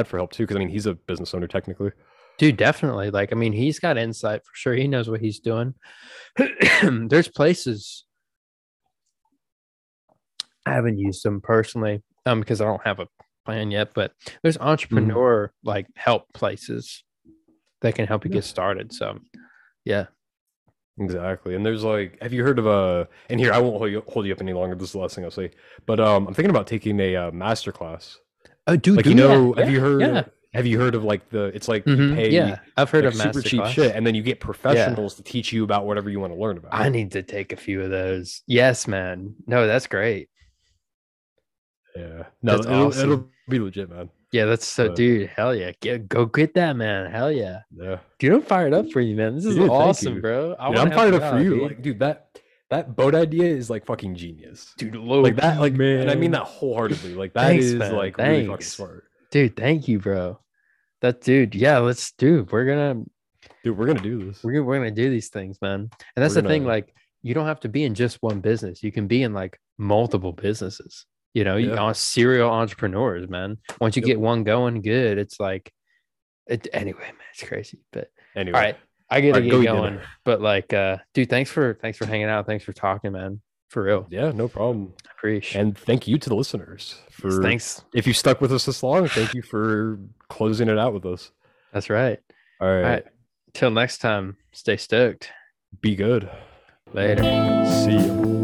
for help too, because I mean he's a business owner technically. Dude, definitely. Like, I mean, he's got insight for sure. He knows what he's doing. There's places I haven't used them personally, um, because I don't have a plan yet, but there's entrepreneur like help places that can help you Yeah. get started. So yeah. Exactly. And there's like, have you heard of a? And here, I won't hold you, hold you up any longer. This is the last thing I'll say. But um, I'm thinking about taking a uh, master class. Oh, dude, Like you yeah, know, have yeah, you heard? Yeah. Have you heard of like the? It's like you Mhm, pay yeah. I've heard like, of super cheap class. shit, and then you get professionals to teach you about whatever you want to learn about. I need to take a few of those. Yes, man. No, that's great. Yeah. No, That's it'll, awesome. it'll be legit, man. Yeah, that's so, But- dude. Hell yeah, get go get that, man. Hell yeah. Yeah. Dude, I'm fired up for you, man. This is Dude, awesome, bro. I I'm fired up out, for you. dude. Like, dude, that that boat idea is like fucking genius. dude, Like that, like man. and I mean that wholeheartedly. Like that Thanks, is man. like really fucking Thanks. smart. dude. Thank you, bro. That dude, yeah. Let's do. We're gonna Dude, we're gonna do this. we're gonna, we're gonna do these things, man. And that's We're the thing. gonna- Like, you don't have to be in just one business. You can be in like multiple businesses. You know, you Yeah. are serial entrepreneurs, man. Once you Yep. get one going good, it's like, it, anyway, man, it's crazy. But Anyway. all right, I gotta right, get go dinner. going. But like, uh, dude, thanks for thanks for hanging out. Thanks for talking, man. For real, Yeah, no problem. appreciate. And thank you to the listeners for thanks. if you stuck with us this long. Thank you for closing it out with us. That's right. All right, All right. Till next time, stay stoked. be good. Later. See you.